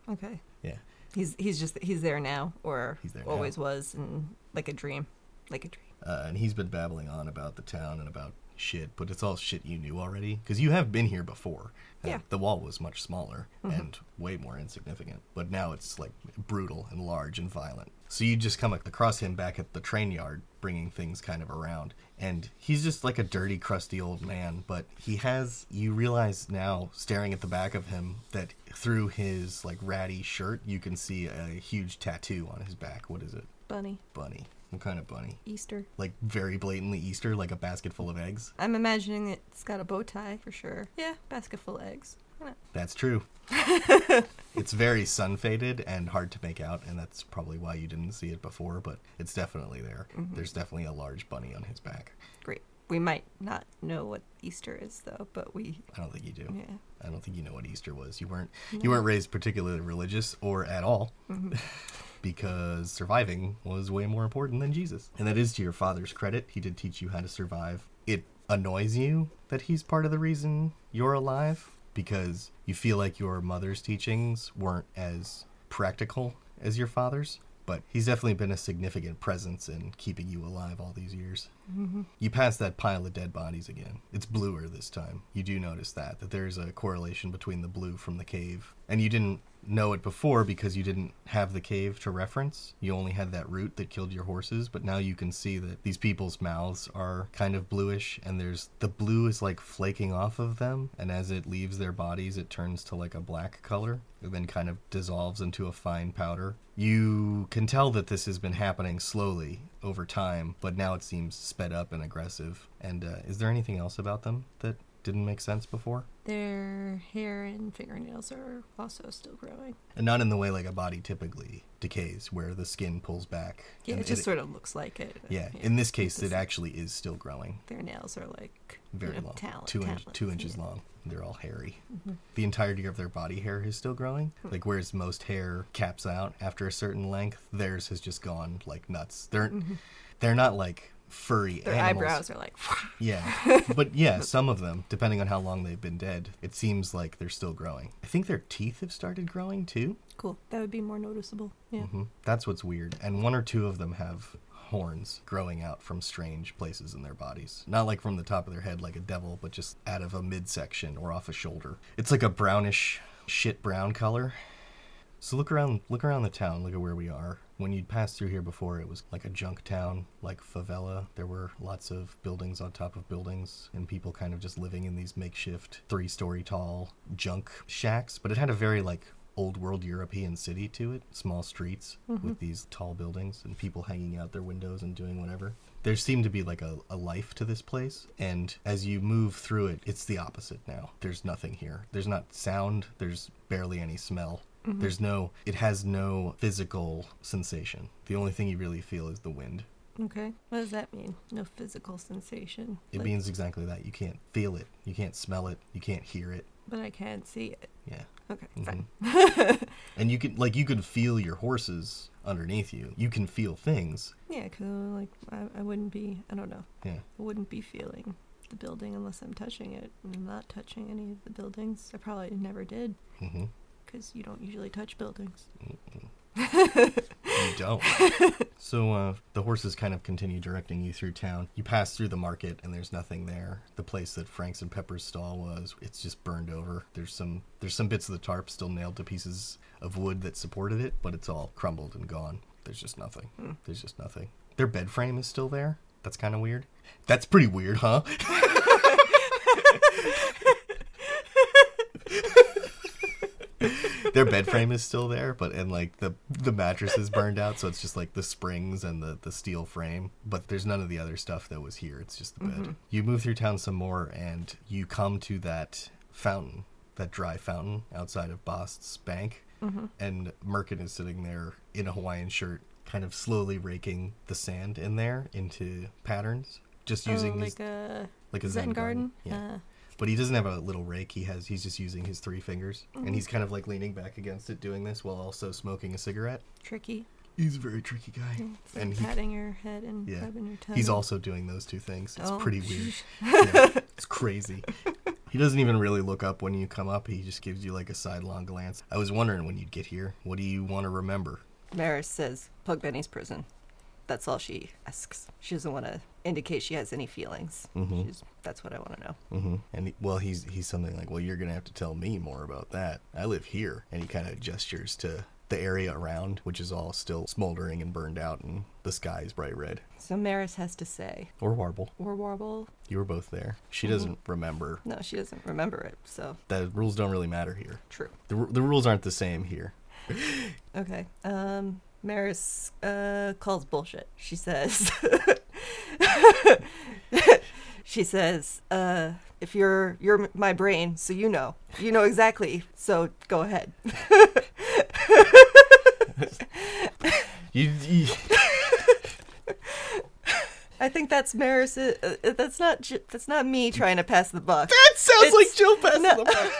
okay, Yeah. he's he's just he's there now, or He's there now. always was, and like a dream, like a dream. uh, and he's been babbling on about the town and about shit, but it's all shit you knew already because you have been here before. Yeah. the wall was much smaller and way more insignificant, but now it's like brutal and large and violent. So you just come across him back at the train yard, bringing things kind of around, and he's just like a dirty, crusty old man. But he has, you realize now, staring at the back of him, that through his like ratty shirt, you can see a huge tattoo on his back. What is it? Bunny, Bunny. What kind of bunny? Easter. like very blatantly Easter, like a basket full of eggs. I'm imagining it's got a bow tie for sure. Yeah, basket full of eggs. That's true. it's very sun faded and hard to make out, and that's probably why you didn't see it before, but it's definitely there. Mm-hmm. There's definitely a large bunny on his back. Great. We might not know what Easter is though, but we I don't think you do. yeah. I don't think you know what Easter was. You weren't you weren't raised particularly religious or at all. Mm-hmm. because surviving was way more important than Jesus. And that is to your father's credit. He did teach you how to survive. It annoys you that he's part of the reason you're alive because you feel like your mother's teachings weren't as practical as your father's. But he's definitely been a significant presence in keeping you alive all these years. Mm-hmm. You pass that pile of dead bodies again. It's bluer this time. You do notice that, that there's a correlation between the blue from the cave. And you didn't know it before because you didn't have the cave to reference. You only had that root that killed your horses, but now you can see that these people's mouths are kind of bluish and there's the blue is like flaking off of them and as it leaves their bodies it turns to like a black color and then kind of dissolves into a fine powder. You can tell that this has been happening slowly over time, but now it seems sped up and aggressive. And uh, is there anything else about them that didn't make sense before? Their hair and fingernails are also still growing. And not in the way like a body typically decays, where the skin pulls back. Yeah, it just sort of looks like it. Yeah, in this case, it actually is still growing. their nails are like Very you know, long, talent, two inch, talons, two inches yeah. long. They're all hairy. The entirety of their body hair is still growing. Hmm. Like whereas most hair caps out after a certain length, theirs has just gone like nuts. They're they're not like furry. Mm-hmm. Their animals. eyebrows are like. Yeah, but yeah, some of them, depending on how long they've been dead, it seems like they're still growing. I think their teeth have started growing too. cool. That would be more noticeable. Yeah. hmm That's what's weird. And one or two of them have horns growing out from strange places in their bodies. Not like from the top of their head like a devil, but just out of a midsection or off a shoulder. It's like a brownish shit brown color. So look around look around the town, look at where we are. When you'd passed through here before it was like a junk town, like favela. There were lots of buildings on top of buildings and people kind of just living in these makeshift three story tall junk shacks. But it had a very like old world European city to it, small streets mm-hmm. with these tall buildings and people hanging out their windows and doing whatever. There seemed to be like a, a life to this place, and as you move through it, it's the opposite now. There's nothing here. There's not sound, there's barely any smell. There's no, it has no physical sensation. The only thing you really feel is the wind. Okay. What does that mean? No physical sensation. It Like- means exactly that. You can't feel it, you can't smell it, you can't hear it. But I can't see it. Yeah. Okay, Mhm. fine. And you can, like, you can feel your horses underneath you. You can feel things. Yeah, because like I, I wouldn't be. I don't know. Yeah. I wouldn't be feeling the building unless I'm touching it. And I'm not touching any of the buildings. I probably never did hmm because you don't usually touch buildings. you don't. So uh, the horses kind of continue directing you through town. You pass through the market, and there's nothing there. The place that Frank's and Pepper's stall was, it's just burned over. There's some there's some bits of the tarp still nailed to pieces of wood that supported it, but it's all crumbled and gone. There's just nothing. There's just nothing. Their bed frame is still there. That's kind of weird. That's pretty weird, huh? their bed frame is still there, but and like the the mattress is burned out, so it's just like the springs and the the steel frame. But there's none of the other stuff that was here. It's just the bed. You move through town some more, and you come to that fountain, that dry fountain outside of Bost's bank, and Merkin is sitting there in a Hawaiian shirt, kind of slowly raking the sand in there into patterns, just using oh, his like a like a Zen, Zen garden. Yeah. Uh, but he doesn't have a little rake. He has he's just using his three fingers, and he's mm-hmm. kind of like leaning back against it, doing this while also smoking a cigarette. tricky. He's a very tricky guy, It's like and he, patting your head and yeah, rubbing your tongue. he's also doing those two things. It's Oh. pretty weird. Yeah, it's crazy. He doesn't even really look up when you come up. He just gives you like a sidelong glance. I was wondering when you'd get here. What do you want to remember? Maris says Pug Benny's prison. That's all she asks. She doesn't want to indicate she has any feelings. Mhm. She's, that's what I want to know. hmm And well, he's he's something like, well, you're gonna have to tell me more about that. I live here, and he kind of gestures to the area around, which is all still smoldering and burned out, and the sky is bright red. So Maris has to say, Or Warble, or Warble. you were both there. She doesn't remember. No, she doesn't remember it. So The rules don't really matter here. true. The the rules aren't the same here. Okay. Um, Maris uh, calls bullshit. She says, she says, uh, if you're you're my brain, so you know, you know exactly. So go ahead. You, you I think that's Maris. Uh, uh, that's not. That's not me trying to pass the buck. that sounds It's- like Jill passing no. the buck.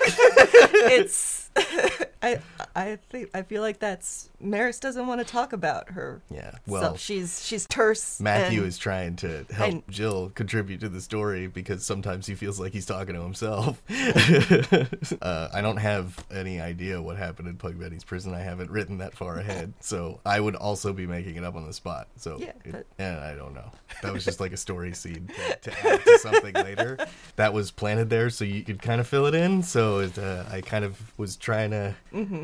it's. I I think I feel like that's Maris doesn't want to talk about her. Yeah, well, she's she's terse. Matthew is trying to help and- Jill contribute to the story because sometimes he feels like he's talking to himself. uh, I don't have any idea what happened in Pug Benny's prison. I haven't written that far ahead, so I would also be making it up on the spot. So Yeah, it- and I don't know. That was just like a story seed to, to add to something later. That was planted there so you could kind of fill it in. So it, uh, I kind of was trying to. Mm-hmm.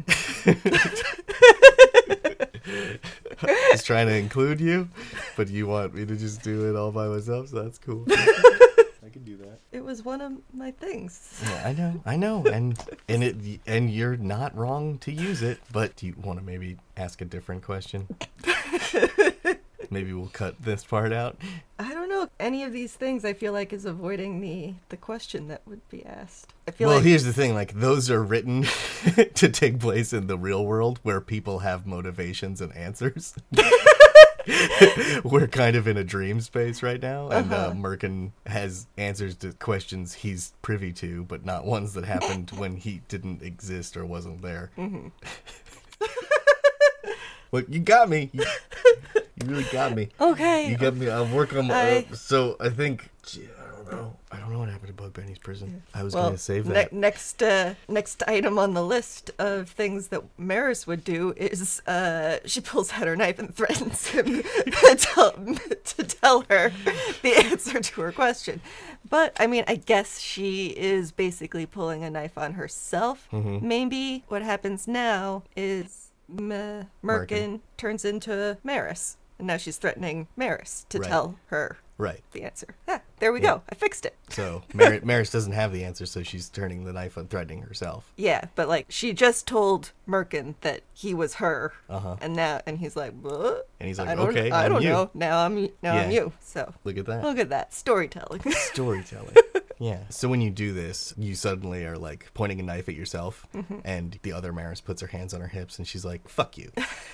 just trying to include you, but you want me to just do it all by myself, so that's cool. I can do that. It was one of my things. Yeah, I know, I know, and and it and you're not wrong to use it. But do you want to maybe ask a different question? maybe we'll cut this part out. I don't know. Any of these things I feel like is avoiding the the question that would be asked. I feel Well, like here's the thing: like those are written to take place in the real world, where people have motivations and answers. We're kind of in a dream space right now, and uh Uh-huh. Merkin has answers to questions he's privy to, but not ones that happened when he didn't exist or wasn't there. Mm-hmm. well, you got me. You, really got me. okay. You got me. I'll work on my. I- uh, so I think. Gee, I don't know. I don't know what happened to Pug Benny's prison. I was well, gonna save ne- that. next uh, next item on the list of things that Maris would do is uh, she pulls out her knife and threatens him to, tell, to tell her the answer to her question. But I mean, I guess she is basically pulling a knife on herself. Mm-hmm. Maybe what happens now is M- Merkin, Merkin. turns into Maris. And now she's threatening Maris to Right. tell her Right. the answer. Yeah, there we Yeah. go. I fixed it. So Mar- Maris doesn't have the answer, so she's turning the knife and threatening herself. Yeah, but like she just told Merkin that he was her, Uh-huh. and now and he's like, what? And he's like, I "Okay, I I'm don't you." know. Now I'm now I'm you. So Look at that. look at that storytelling. Storytelling. yeah. So when you do this, you suddenly are like pointing a knife at yourself, Mm-hmm. and the other Maris puts her hands on her hips, and she's like, "Fuck you."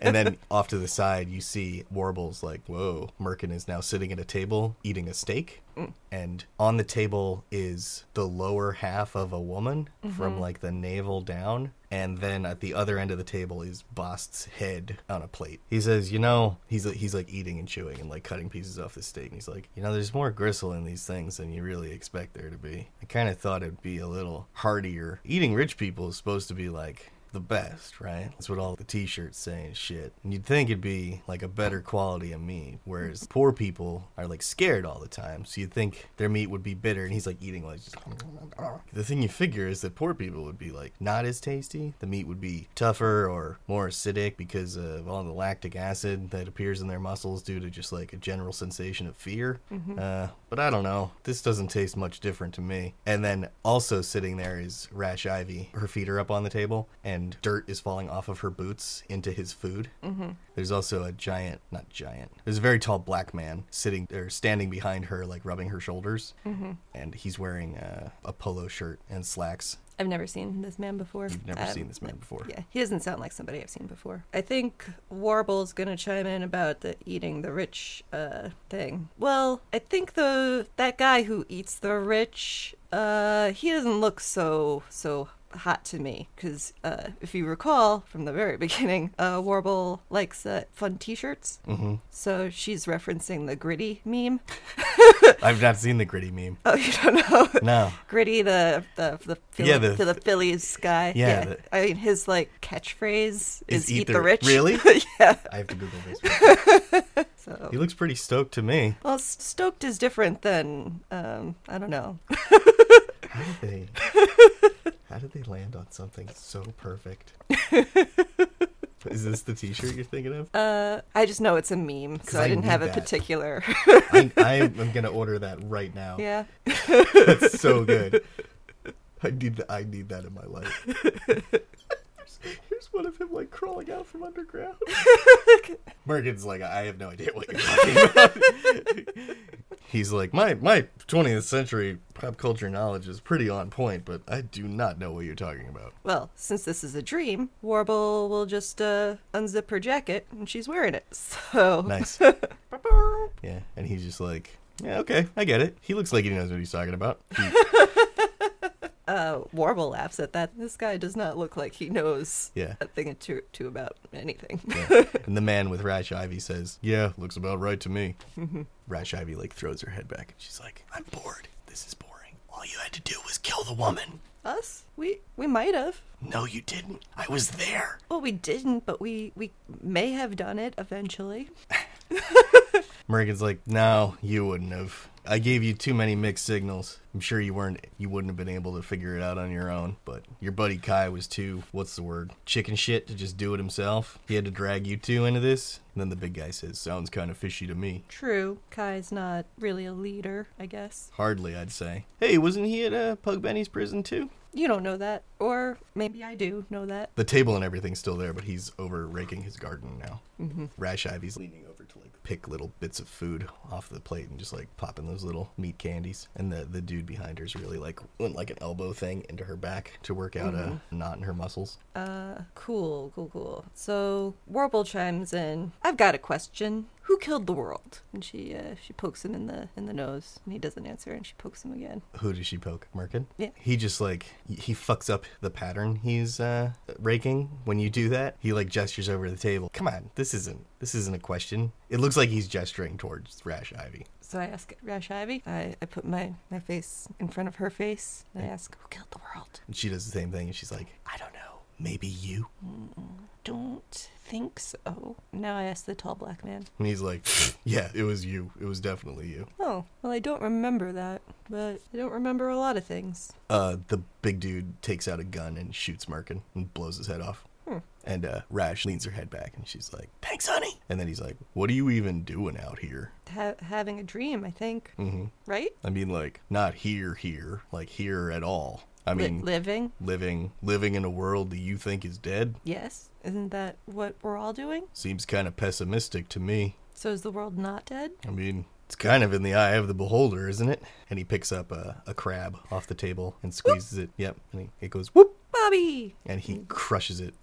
and then off to the side, you see Warble's like, "Whoa!" Merkin is now sitting at a table eating a steak, Mm. and on the table is the lower half of a woman Mm-hmm. from like the navel down. And then at the other end of the table is Bost's head on a plate. He says, "You know, he's he's like eating and chewing and like cutting pieces off the steak. And he's like, you know, there's more gristle in these things than you really expect there to be. I kind of thought it'd be a little heartier. Eating rich people is supposed to be like." The best, right? That's what all the t-shirts say and shit. And you'd think it'd be like a better quality of meat, whereas poor people are like scared all the time. So you'd think their meat would be bitter and he's like eating like. The thing you figure is that poor people would be like not as tasty. The meat would be tougher or more acidic because of all the lactic acid that appears in their muscles due to just like a general sensation of fear. Uh, but I don't know. This doesn't taste much different to me. And then also sitting there is Rash Ivy. Her feet are up on the table, and dirt is falling off of her boots into his food. Mm-hmm. There's also a giant, not giant. There's a very tall black man sitting or standing behind her, like rubbing her shoulders, mm-hmm. and he's wearing uh, a polo shirt and slacks. I've never seen this man before. You've never Um, seen this man before. Yeah, he doesn't sound like somebody I've seen before. I think Warble's gonna chime in about the eating the rich uh, thing. Well, I think the that guy who eats the rich, uh, he doesn't look so so hot to me because uh, if you recall from the very beginning, uh, Warble likes uh, fun T-shirts. Mm-hmm. So she's referencing the gritty meme. I've not seen the gritty meme. Oh, you don't know? No. Gritty, the the the, Philly, Yeah, the- to the Phillies guy. Yeah, the- I mean his like catchphrase is, Is "Eat, the, rich." Really? yeah. I have to Google this. So He looks pretty stoked to me. well, stoked is different than um I don't know. How did they? How did they land on something so perfect? Is this the T-shirt you're thinking of? Uh, I just know it's a meme, so I, I didn't have a particular. I, I am gonna order that right now. yeah. That's so good. I need that. I need that in my life. Here's, here's one of him like crawling out from underground. Merkin's like, I have no idea what you're talking about. He's like, my my 20th century pop culture knowledge is pretty on point, but I do not know what you're talking about. Well, since this is a dream, Warble will just uh unzip her jacket and she's wearing it. So Nice. Yeah, and he's just like, yeah, okay, I get it. He looks like he knows what he's talking about. He- uh, Warble laughs at that. This guy does not look like he knows Yeah. a thing or two, two about anything. Yeah. and the man with Rash Ivy says, "Yeah, looks about right to me." Rash Ivy like throws her head back and she's like, "I'm bored. This is boring. All you had to do was kill the woman." Us? We we might have. No, you didn't. I was there. Well, we didn't, but we we may have done it eventually. Merkin's like, "No, you wouldn't have. I gave you too many mixed signals. I'm sure you weren't. You wouldn't have been able to figure it out on your own. But your buddy Kai was too. What's the word? Chicken shit to just do it himself. He had to drag you two into this." And then the big guy says, "Sounds kind of fishy to me." True, Kai's not really a leader, I guess. Hardly, I'd say. Hey, wasn't he at uh, Pug Benny's prison too? You don't know that, or maybe I do know that. The table and everything's still there, but he's over raking his garden now. Mm-hmm. Rash Ivy's leaning over to like pick little bits of food off the plate and just like popping those little meat candies. And the the dude behind her's really like went like an elbow thing into her back to work out a knot in her muscles. Uh, cool, cool, cool. So Warble chimes in. I've got a question. Who killed the world? And she uh, she pokes him in the in the nose, and he doesn't answer, and she pokes him again. Who does she poke? Merkin? Yeah. He just like he fucks up the pattern he's uh raking when you do that. He like gestures over the table. Come on, this isn't this isn't a question. It looks like he's gesturing towards Rash Ivy. So I ask Rash Ivy. I, I put my, my face in front of her face, and I ask, Who killed the world? And she does the same thing and she's like, I don't know. Maybe you? Don't think so. Now I ask the tall black man. And he's like, Yeah, it was you. It was definitely you. Oh, well, I don't remember that, but I don't remember a lot of things. Uh, the big dude takes out a gun and shoots Merkin and blows his head off. And uh, Rash leans her head back and she's like, Thanks, honey. And then he's like, What are you even doing out here? Ha- having a dream, I think. Mm-hmm. Right? I mean, like, not here, here, like here at all. I Li- mean, living? living, living in a world that you think is dead Yes. Isn't that what we're all doing? seems kind of pessimistic to me. So is the world not dead? I mean, it's kind of in the eye of the beholder, isn't it? And he picks up a, a crab off the table and squeezes it. Yep. And he, it goes whoop, Bobby! and he crushes it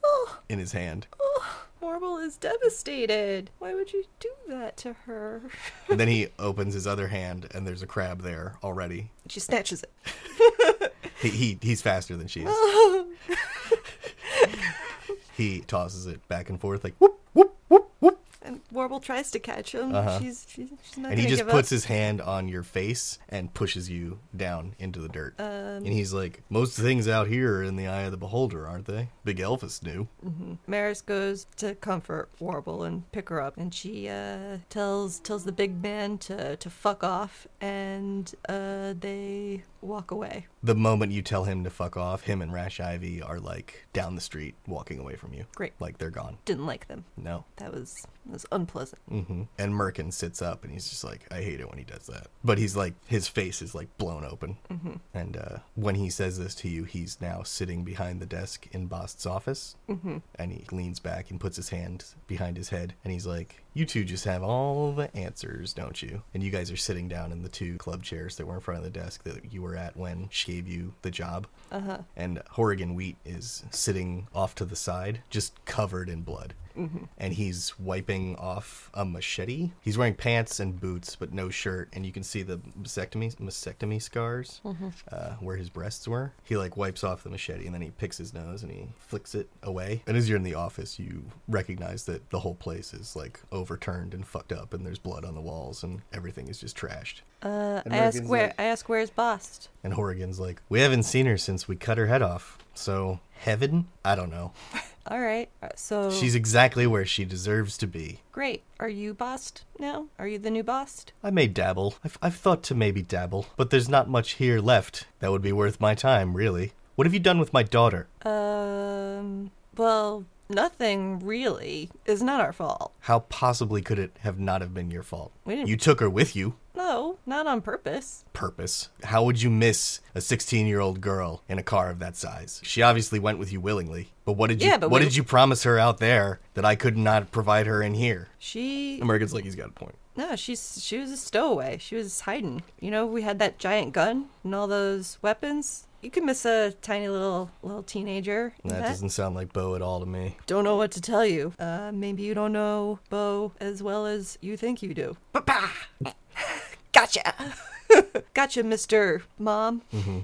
in his hand. Oh, Warble is devastated. Why would you do that to her? And then he opens his other hand, and there's a crab there already. She snatches it. He, he he's faster than she is. he tosses it back and forth like whoop whoop whoop whoop. And Warble tries to catch him. Uh-huh. She's, she's she's not and he just puts up. his hand on your face and pushes you down into the dirt. Um, and he's like, "Most things out here are in the eye of the beholder, aren't they?" Big Elvis knew. Maris goes to comfort Warble and pick her up, and she uh, tells tells the big man to to fuck off, and uh, they walk away. The moment you tell him to fuck off, him and Rash Ivy are like down the street walking away from you. Great. Like they're gone. Didn't like them. No. That was that was unpleasant. hmm And Merkin sits up and he's just like, I hate it when he does that. But he's like, his face is like blown open. Mm-hmm. And uh, when he says this to you, he's now sitting behind the desk in Bost's office. Mm-hmm. And he leans back and puts his hand behind his head. And he's like, You two just have all the answers, don't you? And you guys are sitting down in the two club chairs that were in front of the desk that you were at when she gave you the job. Uh huh. And Horrigan Wheat is sitting off to the side, just covered in blood. And he's wiping off a machete. He's wearing pants and boots, but no shirt. And you can see the mastectomy mastectomy scars uh, where his breasts were. He like wipes off the machete and then he picks his nose and he flicks it away. And as you're in the office, you recognize that the whole place is like overturned and fucked up, and there's blood on the walls, and everything is just trashed. Uh, I ask where like- I ask where's Bost. And Horrigan's like, We haven't seen her since we cut her head off. So, heaven? I don't know. All right. uh, So She's exactly where she deserves to be. great. Are you bossed now? Are you the new Bost? I may dabble. I've, I've thought to maybe dabble, but there's not much here left that would be worth my time, really. What have you done with my daughter? Um. Well, nothing really. It's not our fault. How possibly could it have not have been your fault? We didn't- You took her with you. No, not on purpose. Purpose. How would you miss a 16 year old girl in a car of that size? She obviously went with you willingly. But what did you Yeah, but what we- did you promise her out there that I could not provide her in here? She Merkin's like he's got a point. no, she's she was a stowaway. She was hiding. You know, we had that giant gun and all those weapons. You could miss a tiny little little teenager. That that. doesn't sound like Bo at all to me. Don't know what to tell you. Uh, maybe you don't know Bo as well as you think you do. Ba-ba! Gotcha. gotcha, Mister Mom.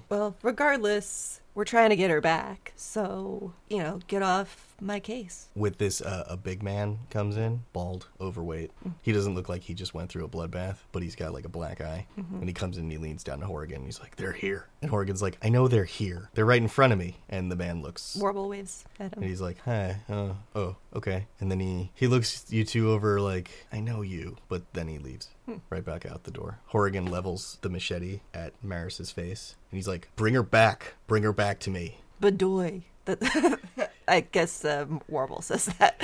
Well, regardless, we're trying to get her back. So you know, get off my case. with this uh, a big man comes in bald overweight. He doesn't look like he just went through a bloodbath but he's got like a black eye. And he comes in and he leans down to horrigan. And he's like they're here. And horrigan's like i know they're here. They're right in front of me. And the man looks Warble waves at and he's like hi. Uh, oh okay. And then he he looks you two over like i know you. But then he leaves right back out the door. Horrigan levels the machete at maris's face. And he's like bring her back. Bring her back to me. Bedoy. That I guess um, Warble says that.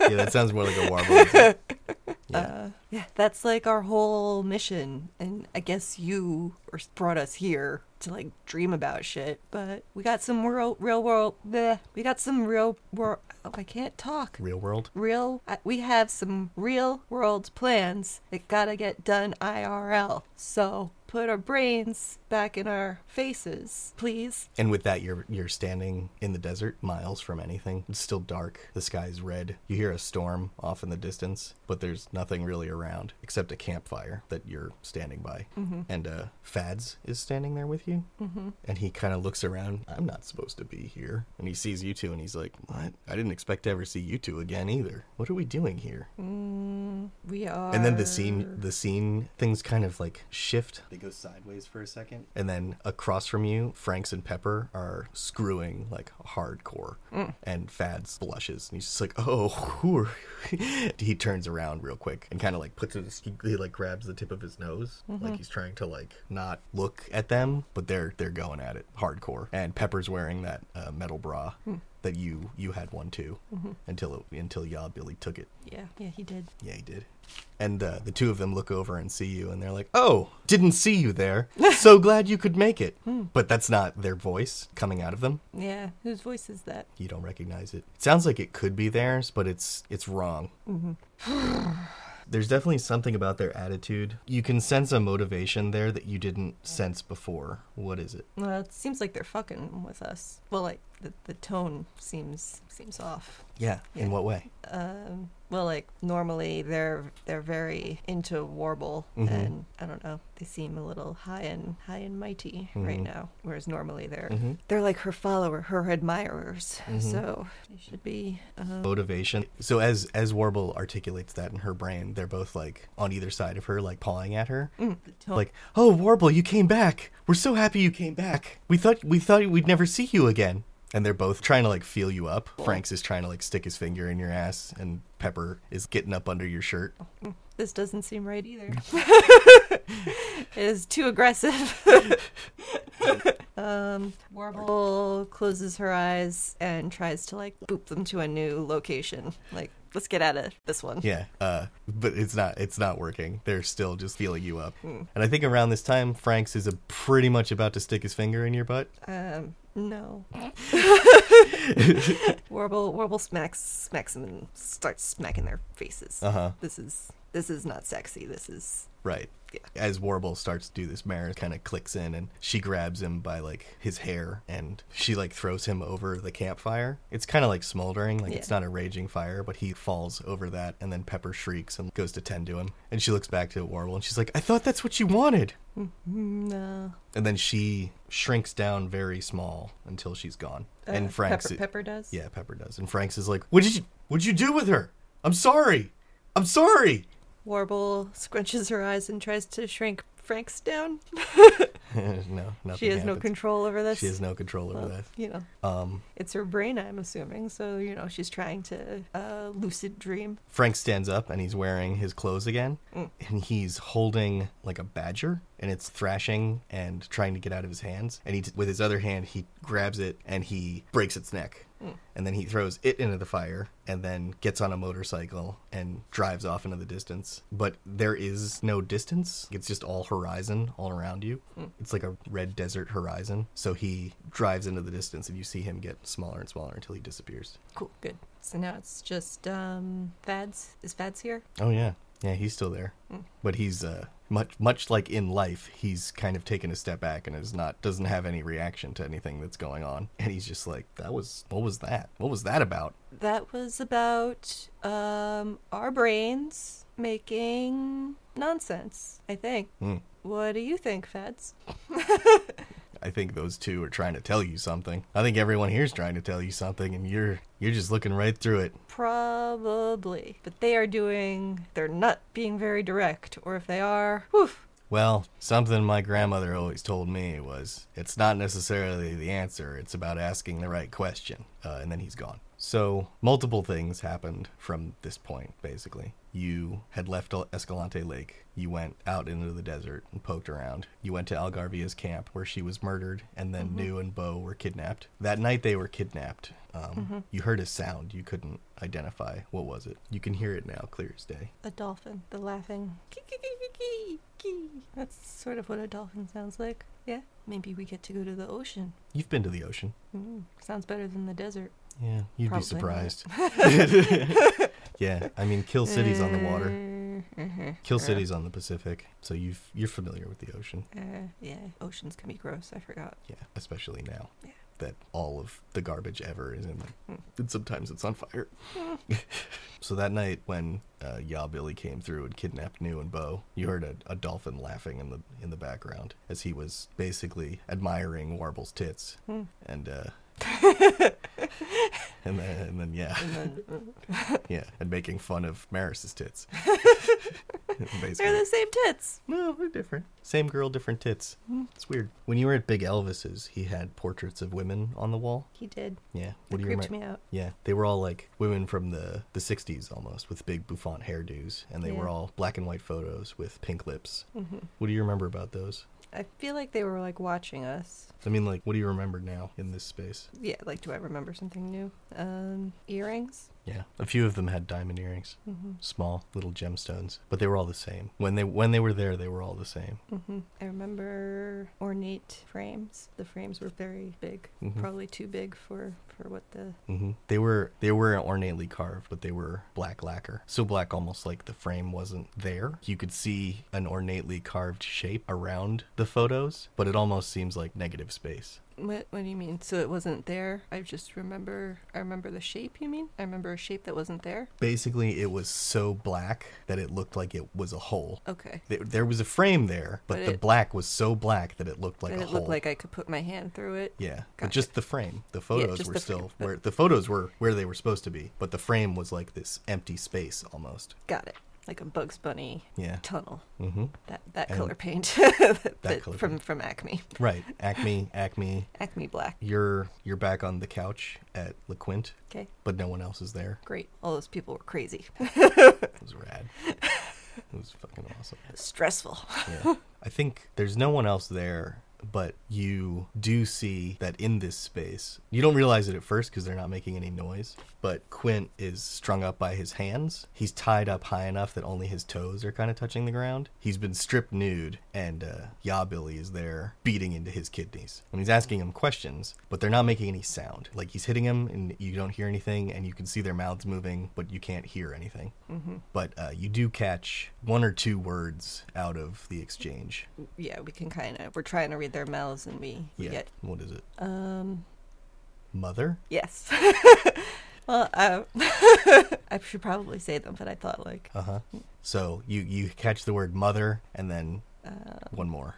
yeah that sounds more like a warble yeah Yeah, that's like our whole mission. And I guess you brought us here to like dream about shit. But we got some real, real world. Bleh, we got some real world. Oh, I can't talk. real world Real. uh, We have some real world plans that gotta get done IRL. So put our brains back in our faces, please. And with that, you're you're standing in the desert, miles from anything. It's still dark. The sky's red. You hear a storm off in the distance, but there's nothing really around except a campfire that you're standing by. And uh, Fads is standing there with you, mm-hmm. and he kind of looks around. I'm not supposed to be here, and he sees you two, and he's like, "What? I didn't expect to ever see you two again either. What are we doing here?" We are. And then the scene, the scene, things kind of like shift. They go sideways for a second, and then across from you, Franks and Pepper are screwing like hardcore, mm. and Fads blushes, and he's just like, "Oh, who are?" he turns around real quick and kind of like puts it. He, he like grabs the tip of his nose, like mm-hmm. he's trying to like not look at them, but they're they're going at it hardcore. And Pepper's wearing that uh, metal bra. Hmm. That you you had one too mm-hmm. until it, until Yah Billy took it. Yeah, yeah, he did. Yeah, he did. And uh, the two of them look over and see you, and they're like, "Oh, didn't see you there. so glad you could make it." Hmm. But that's not their voice coming out of them. Yeah, whose voice is that? You don't recognize it. It sounds like it could be theirs, but it's it's wrong. Mm-hmm. There's definitely something about their attitude. You can sense a motivation there that you didn't sense before. What is it? Well, it seems like they're fucking with us. Well, like the, the tone seems seems off. Yeah. In what way? Um, well, like normally they're they're very into warble, Mhm. and I don't know, they seem a little high and high and mighty right Mhm. now. Whereas normally they're Mhm. they're like her follower, her admirers. Mhm. So they should be. Um, Motivation. So as as Warble articulates that in her brain, they're both like on either side of her, like pawing at her. mm, Like, oh Warble, you came back. We're so happy you came back. We thought we thought we'd never see you again. And they're both trying to like feel you up. Frank's is trying to like stick his finger in your ass, and Pepper is getting up under your shirt. this doesn't seem right either. it is too aggressive. um, Warble closes her eyes and tries to like boop them to a new location. Like, let's get out of this one. Yeah, uh, but it's not it's not working. They're still just feeling you up. And I think around this time, Frank's is a pretty much about to stick his finger in your butt. Um, no. Warble Warble smacks smacks them and starts smacking their faces. Uh huh. This is this is not sexy. This is Right. Yeah. As Warble starts to do this, Mara kind of clicks in and she grabs him by like his hair and she like throws him over the campfire. It's kind of like smoldering, like it's not a raging fire, but he falls over that and then Pepper shrieks and goes to tend to him. And she looks back to Warble and she's like, I thought that's what you wanted. mm, no. And then she shrinks down very small until she's gone. Uh, and Frank's Pepper, Pepper does. Yeah, Pepper does. And Frank's is like, "What did you What'd you do with her? I'm sorry. I'm sorry." Warble scrunches her eyes and tries to shrink Frank's down. no, nothing. she has no control over this. She has no control over Well, that. You know, Um, it's her brain, I'm assuming. So you know, she's trying to uh, lucid dream. Frank stands up and he's wearing his clothes again, Mm. and he's holding like a badger, and it's thrashing and trying to get out of his hands. And he, with his other hand, he grabs it and he breaks its neck, Mm. and then he throws it into the fire, and then gets on a motorcycle and drives off into the distance. But there is no distance; it's just all horizon all around you. Mm. It's like a red desert horizon. So he drives into the distance, and you see him get smaller and smaller until he disappears. Cool, good. So now it's just um, Fads. Is Fads here? Oh yeah, yeah, he's still there, Mm. but he's uh, much much like in life, he's kind of taken a step back and is not doesn't have any reaction to anything that's going on, and he's just like, that was what was that? What was that about? That was about um, our brains making nonsense. I think. Hmm. What do you think, Fads? I think those two are trying to tell you something. I think everyone here's trying to tell you something, and you're you're just looking right through it. Probably, but they are doing. They're not being very direct, or if they are, whew, Well, something my grandmother always told me was it's not necessarily the answer, it's about asking the right question. Uh, and then he's gone. So, multiple things happened from this point, basically. You had left Escalante Lake. You went out into the desert and poked around. You went to Algarvia's camp where she was murdered, and then New and Bo were kidnapped. That night they were kidnapped. Um, You heard a sound you couldn't identify. What was it? You can hear it now, clear as day. a dolphin. The laughing. That's sort of what a dolphin sounds like. Yeah. Maybe we get to go to the ocean. You've been to the ocean. Mm, sounds better than the desert. Yeah, you'd Probably be surprised. yeah, I mean, Kill City's on the water. Uh, Kill City's on the Pacific, so you've you're familiar with the ocean. Uh, yeah, oceans can be gross. I forgot. Yeah, especially now Yeah. that all of the garbage ever is in them, Hmm. and sometimes it's on fire. so that night when uh, Ya Billy came through and kidnapped New and Bo, you heard a, a dolphin laughing in the in the background as he was basically admiring Warble's tits, Hmm. and uh, and then and then yeah. And then uh, Yeah, and making fun of Maris's tits. they're the same tits. No, they're different. Same girl, different tits. It's weird. When you were at Big Elvis's, he had portraits of women on the wall. He did. Yeah. That do you creeped remember? me out. Yeah, they were all like women from the the '60s almost, with big bouffant hairdos, and they were all black and white photos with pink lips. hmm What do you remember about those? I feel like they were like watching us. I mean, like, what do you remember now in this space? Yeah, like do I remember something new? Um, earrings. Yeah, a few of them had diamond earrings, hmm small little gemstones, but they were all the same. When they when they were there, they were all the same. hmm I remember ornate frames. The frames were very big, Mhm. probably too big for for what the. hmm They were they were ornately carved, but they were black lacquer, so black almost like the frame wasn't there. You could see an ornately carved shape around the photos, but it almost seems like negative space. What, what do you mean? So it wasn't there? I just remember. I remember the shape. You mean? I remember a shape that wasn't there. Basically, it was so black that it looked like it was a hole. Okay. There, there was a frame there, but, But the it- black was so black that it looked like a it hole. looked like I could put my hand through it. yeah, but Gotcha. just the frame. The photos just were the still frame, where the photos were where they were supposed to be, but the frame was like this empty space almost. Got it. Like a Bugs Bunny Yeah. tunnel. Mm-hmm. That that And- color paint. that, that color from paint. from Acme. Right. Acme, Acme. Acme Black. You're you're back on the couch at La Quinte, Okay. but no one else is there. Great. All those people were crazy. It was rad. it was fucking awesome. Stressful. Yeah. I think there's no one else there, but you do see that in this space. You don't realize it at first because they're not making any noise, but Quint is strung up by his hands. He's tied up high enough that only his toes are kind of touching the ground. He's been stripped nude, and uh, is there beating into his kidneys. And he's asking him questions, but they're not making any sound. Like he's hitting him, and you don't hear anything, and you can see their mouths moving, but you can't hear anything. Mm-hmm. But uh, you do catch one or two words out of the exchange. yeah, we can kind of. We're trying to read their mouths, and we, Yeah. get What is it? um Mother? yes. well, uh, I should probably say them, but I thought like Uh huh. So you you catch the word mother and then Uh. one more.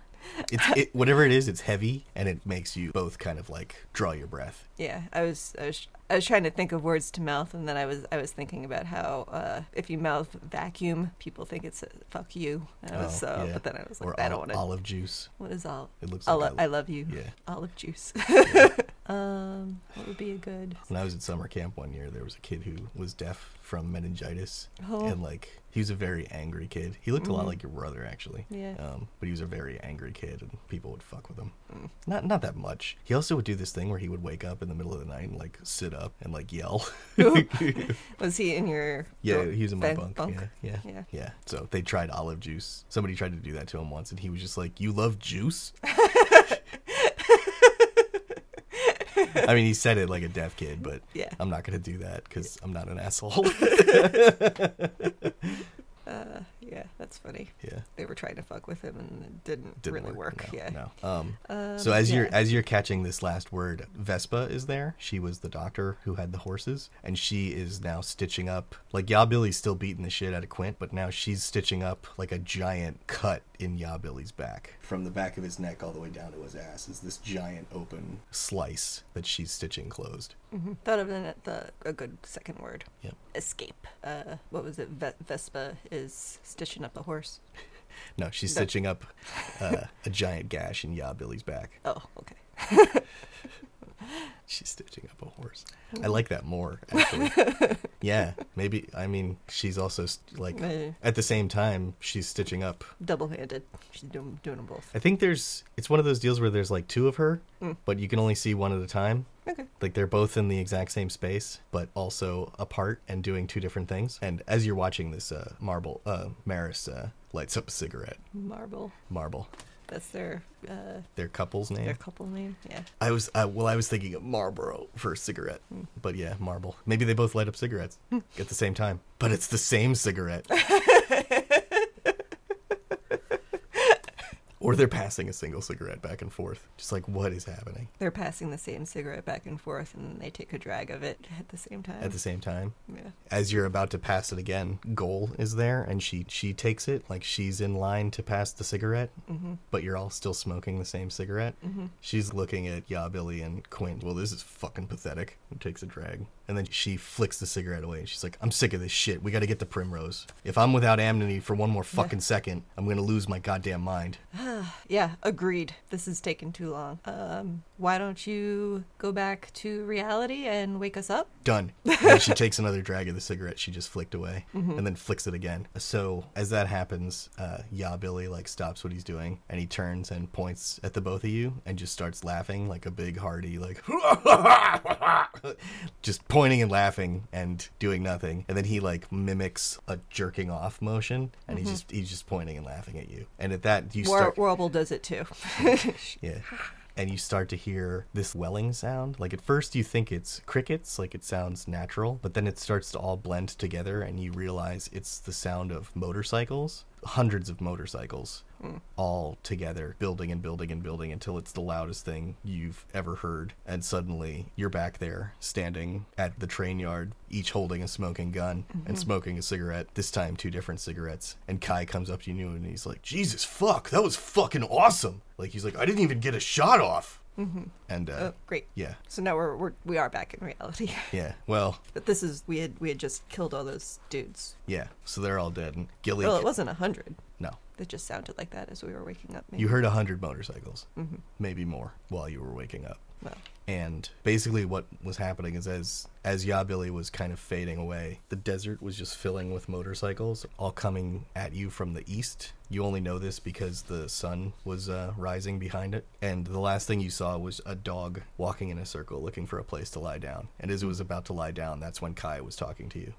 It's it, whatever it is. It's heavy and it makes you both kind of like draw your breath. yeah. I was I was I was trying to think of words to mouth, and then I was I was thinking about how uh, if you mouth vacuum, people think it's a fuck you. And I was, Oh, uh, yeah. But then I was like, or I don't want to. olive juice. What is all? It looks I, like I- I love you. Yeah. Olive juice. um, what would be a good? When I was at summer camp one year, there was a kid who was deaf from meningitis, Oh. and like he was a very angry kid. He looked a lot like your brother, actually. Yeah. Um, but he was a very angry kid, and people would fuck with him. Not not that much. He also would do this thing where he would wake up in the middle of the night and like sit up and like yell. Was he in your? Yeah, he was in my bed- bunk. Yeah, yeah, Yeah. yeah, So they tried olive juice. Somebody tried to do that to him once, and he was just like, "You love juice." I mean, he said it like a deaf kid, but Yeah. I'm not gonna do that because I'm not an asshole. Uh, yeah, that's funny. yeah, They were trying to fuck with him, and it didn't, didn't really work. No, yeah. no. Um, Um, so as you're as you're catching this last word, Vespa is there. She was the doctor who had the horses, and she is now stitching up. Like Yabilly's still beating the shit out of Quint, but now she's stitching up like a giant cut in Yabilly's back, from the back of his neck all the way down to his ass. Is this giant open slice that she's stitching closed? Mhm. Thought of the, the a good second word. Yep. Escape. Uh, what was it? Ve- Vespa is stitching up a horse. No, she's stitching up uh, a giant gash in Yabilly's back. Oh, okay. She's stitching up a horse. I like that more, actually. yeah, maybe. I mean, she's also st- like at the same time she's stitching up. double-handed. She's doing doing them both. I think there's. It's one of those deals where there's like two of her, Mm. but you can only see one at a time. Okay. Like they're both in the exact same space, but also apart and doing two different things. And as you're watching this, uh, Marble, uh, Maris uh, lights up a cigarette. Marble. Marble, That's their uh, their couple's name. their couple name. Yeah. I was uh, well. I was thinking of Marlboro for a cigarette, but yeah, Marble. Maybe they both light up cigarettes at the same time, but it's the same cigarette. or they're passing a single cigarette back and forth. Just like what is happening They're passing the same cigarette back and forth, and they take a drag of it at the same time. at the same time. yeah. As you're about to pass it again, Goal is there, and she she takes it like she's in line to pass the cigarette, Mm-hmm. but you're all still smoking the same cigarette. She's looking at Yabilly and Quint. Well, this is fucking pathetic. And takes a drag, and then she flicks the cigarette away. And she's like, "I'm sick of this shit. We got to get the Primrose. If I'm without Amity for one more fucking second, I'm gonna lose my goddamn mind." Yeah, agreed. This is taking too long. Um, why don't you go back to reality and wake us up? Done. And she takes another drag of the cigarette she just flicked away, and then flicks it again. So as that happens, uh, Yabilly like stops what he's doing, and he turns and points at the both of you, and just starts laughing like a big hearty like, just pointing and laughing and doing nothing. And then he like mimics a jerking off motion, and he's just he's just pointing and laughing at you. And at that you start Warble does it too. yeah. And you start to hear this welling sound. Like at first you think it's crickets, like it sounds natural, but then it starts to all blend together and you realize it's the sound of motorcycles hundreds of motorcycles all together, building and building and building until it's the loudest thing you've ever heard. And suddenly you're back there standing at the train yard, each holding a smoking gun and smoking a cigarette, this time two different cigarettes. And Kai comes up to you and he's like, Jesus fuck, that was fucking awesome. Like, he's like, I didn't even get a shot off. And, uh, Oh, great. yeah, So now we're, we're we are back in reality. yeah. Well, but this is we had we had just killed all those dudes. yeah. So they're all dead. And Gilly, Well, it wasn't a hundred. no. It just sounded like that as we were waking up. Maybe. You heard a hundred motorcycles, maybe more, while you were waking up. And basically, what was happening is as as Yabilly was kind of fading away, the desert was just filling with motorcycles, all coming at you from the east. You only know this because the sun was uh, rising behind it, and the last thing you saw was a dog walking in a circle, looking for a place to lie down. And as it was about to lie down, that's when Kai was talking to you.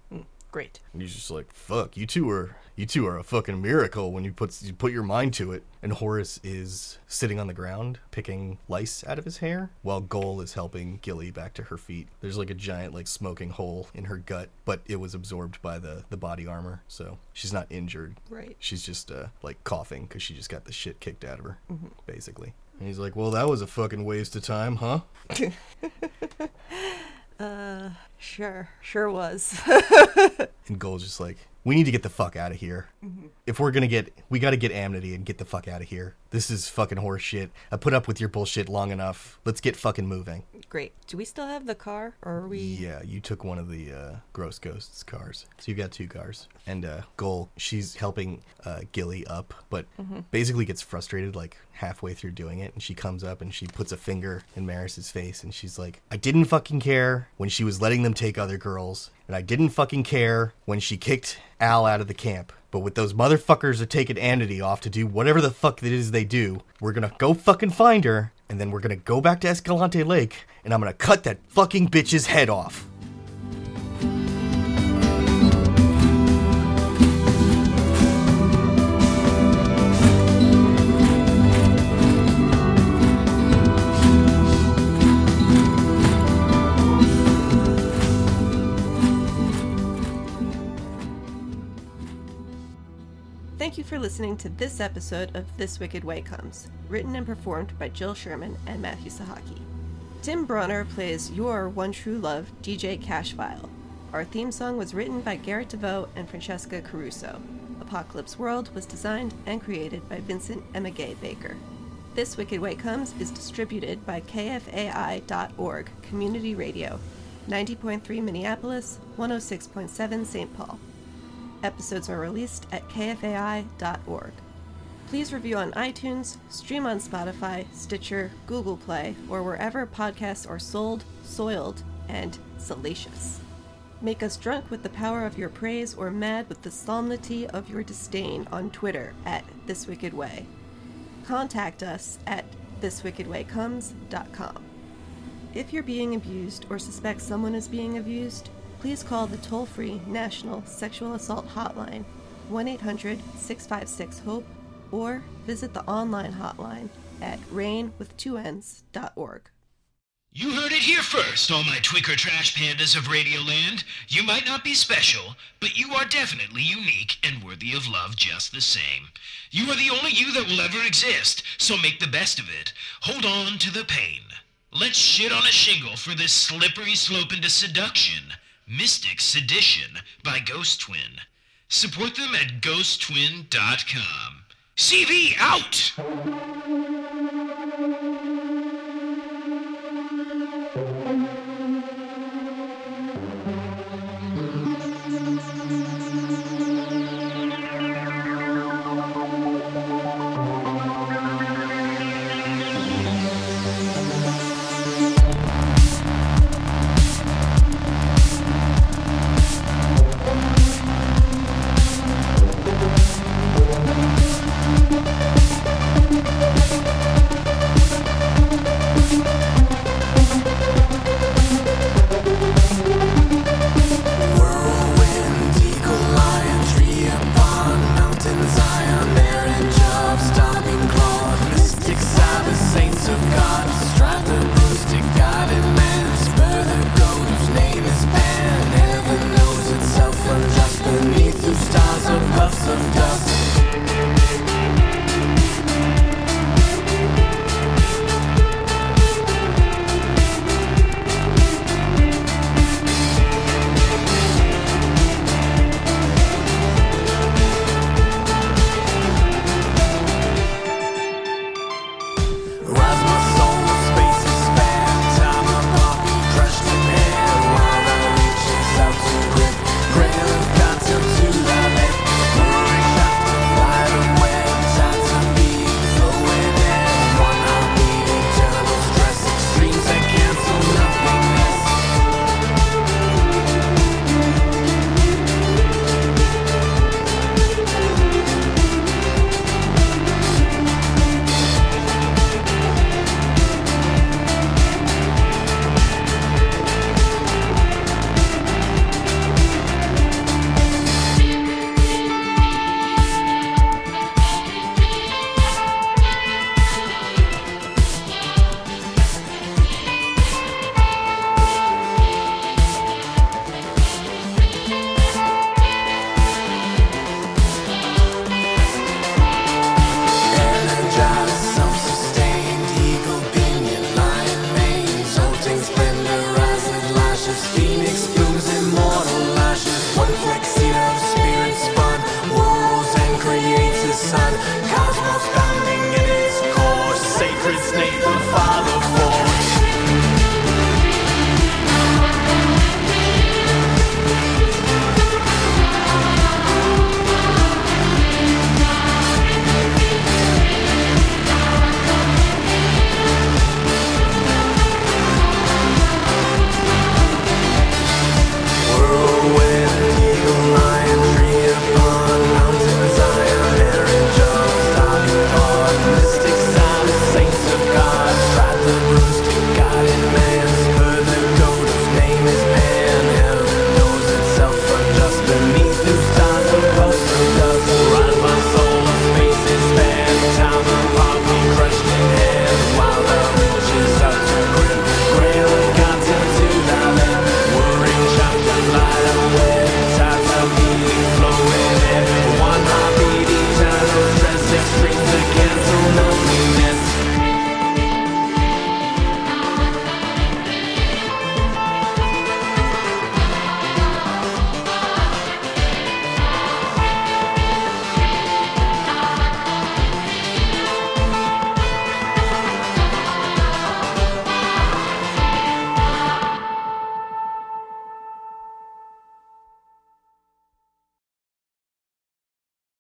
Great. And he's just like, "Fuck, you two are you two are a fucking miracle when you put you put your mind to it." And Horace is sitting on the ground picking lice out of his hair, while Goal is helping Gilly back to her feet. There's like a giant like smoking hole in her gut, but it was absorbed by the the body armor, so she's not injured. Right. She's just uh, like coughing because she just got the shit kicked out of her, basically. And he's like, "Well, that was a fucking waste of time, huh?" Uh, sure, sure was. And Goal's just like, we need to get the fuck out of here. If we're gonna get, we gotta get Amity and get the fuck out of here. This is fucking horse shit. I put up with your bullshit long enough. Let's get fucking moving. great. Do we still have the car, or are we? Yeah, you took one of the uh, Gross Ghosts cars. So you've got two cars. And uh, Goal, she's helping uh, Gilly up, but basically gets frustrated like halfway through doing it. And she comes up and she puts a finger in Maris's face and she's like, I didn't fucking care when she was letting them take other girls. And I didn't fucking care when she kicked Al out of the camp. But with those motherfuckers are taking Amity off to do whatever the fuck it is they do, we're gonna go fucking find her, and then we're gonna go back to Escalante Lake, and I'm gonna cut that fucking bitch's head off. Thank you for listening to this episode of This Wicked Way Comes, written and performed by Jill Sherman and Matthew Sahaki. Tim Bronner plays your one true love, DJ Cashfile. Our theme song was written by Garrett DeVoe and Francesca Caruso. Apocalypse World was designed and created by Vincent and Meguey Baker. This Wicked Way Comes is distributed by KFAI.org Community Radio, 90.3 Minneapolis, 106.7 St. Paul. Episodes are released at kfai.org. Please review on iTunes, stream on Spotify, Stitcher, Google Play, or wherever podcasts are sold, soiled, and salacious. Make us drunk with the power of your praise or mad with the solemnity of your disdain on Twitter at This Wicked Way. Contact us at thiswickedwaycomes.com. If you're being abused or suspect someone is being abused, please call the toll free National Sexual Assault Hotline, 1 800 656 HOPE, or visit the online hotline at rainwith2ns.org. You heard it here first, all my Twicker trash pandas of Radioland. You might not be special, but you are definitely unique and worthy of love just the same. You are the only you that will ever exist, so make the best of it. Hold on to the pain. Let's shit on a shingle for this slippery slope into seduction. Mystic Sedition by Ghost Twin. Support them at ghosttwin.com. CV out!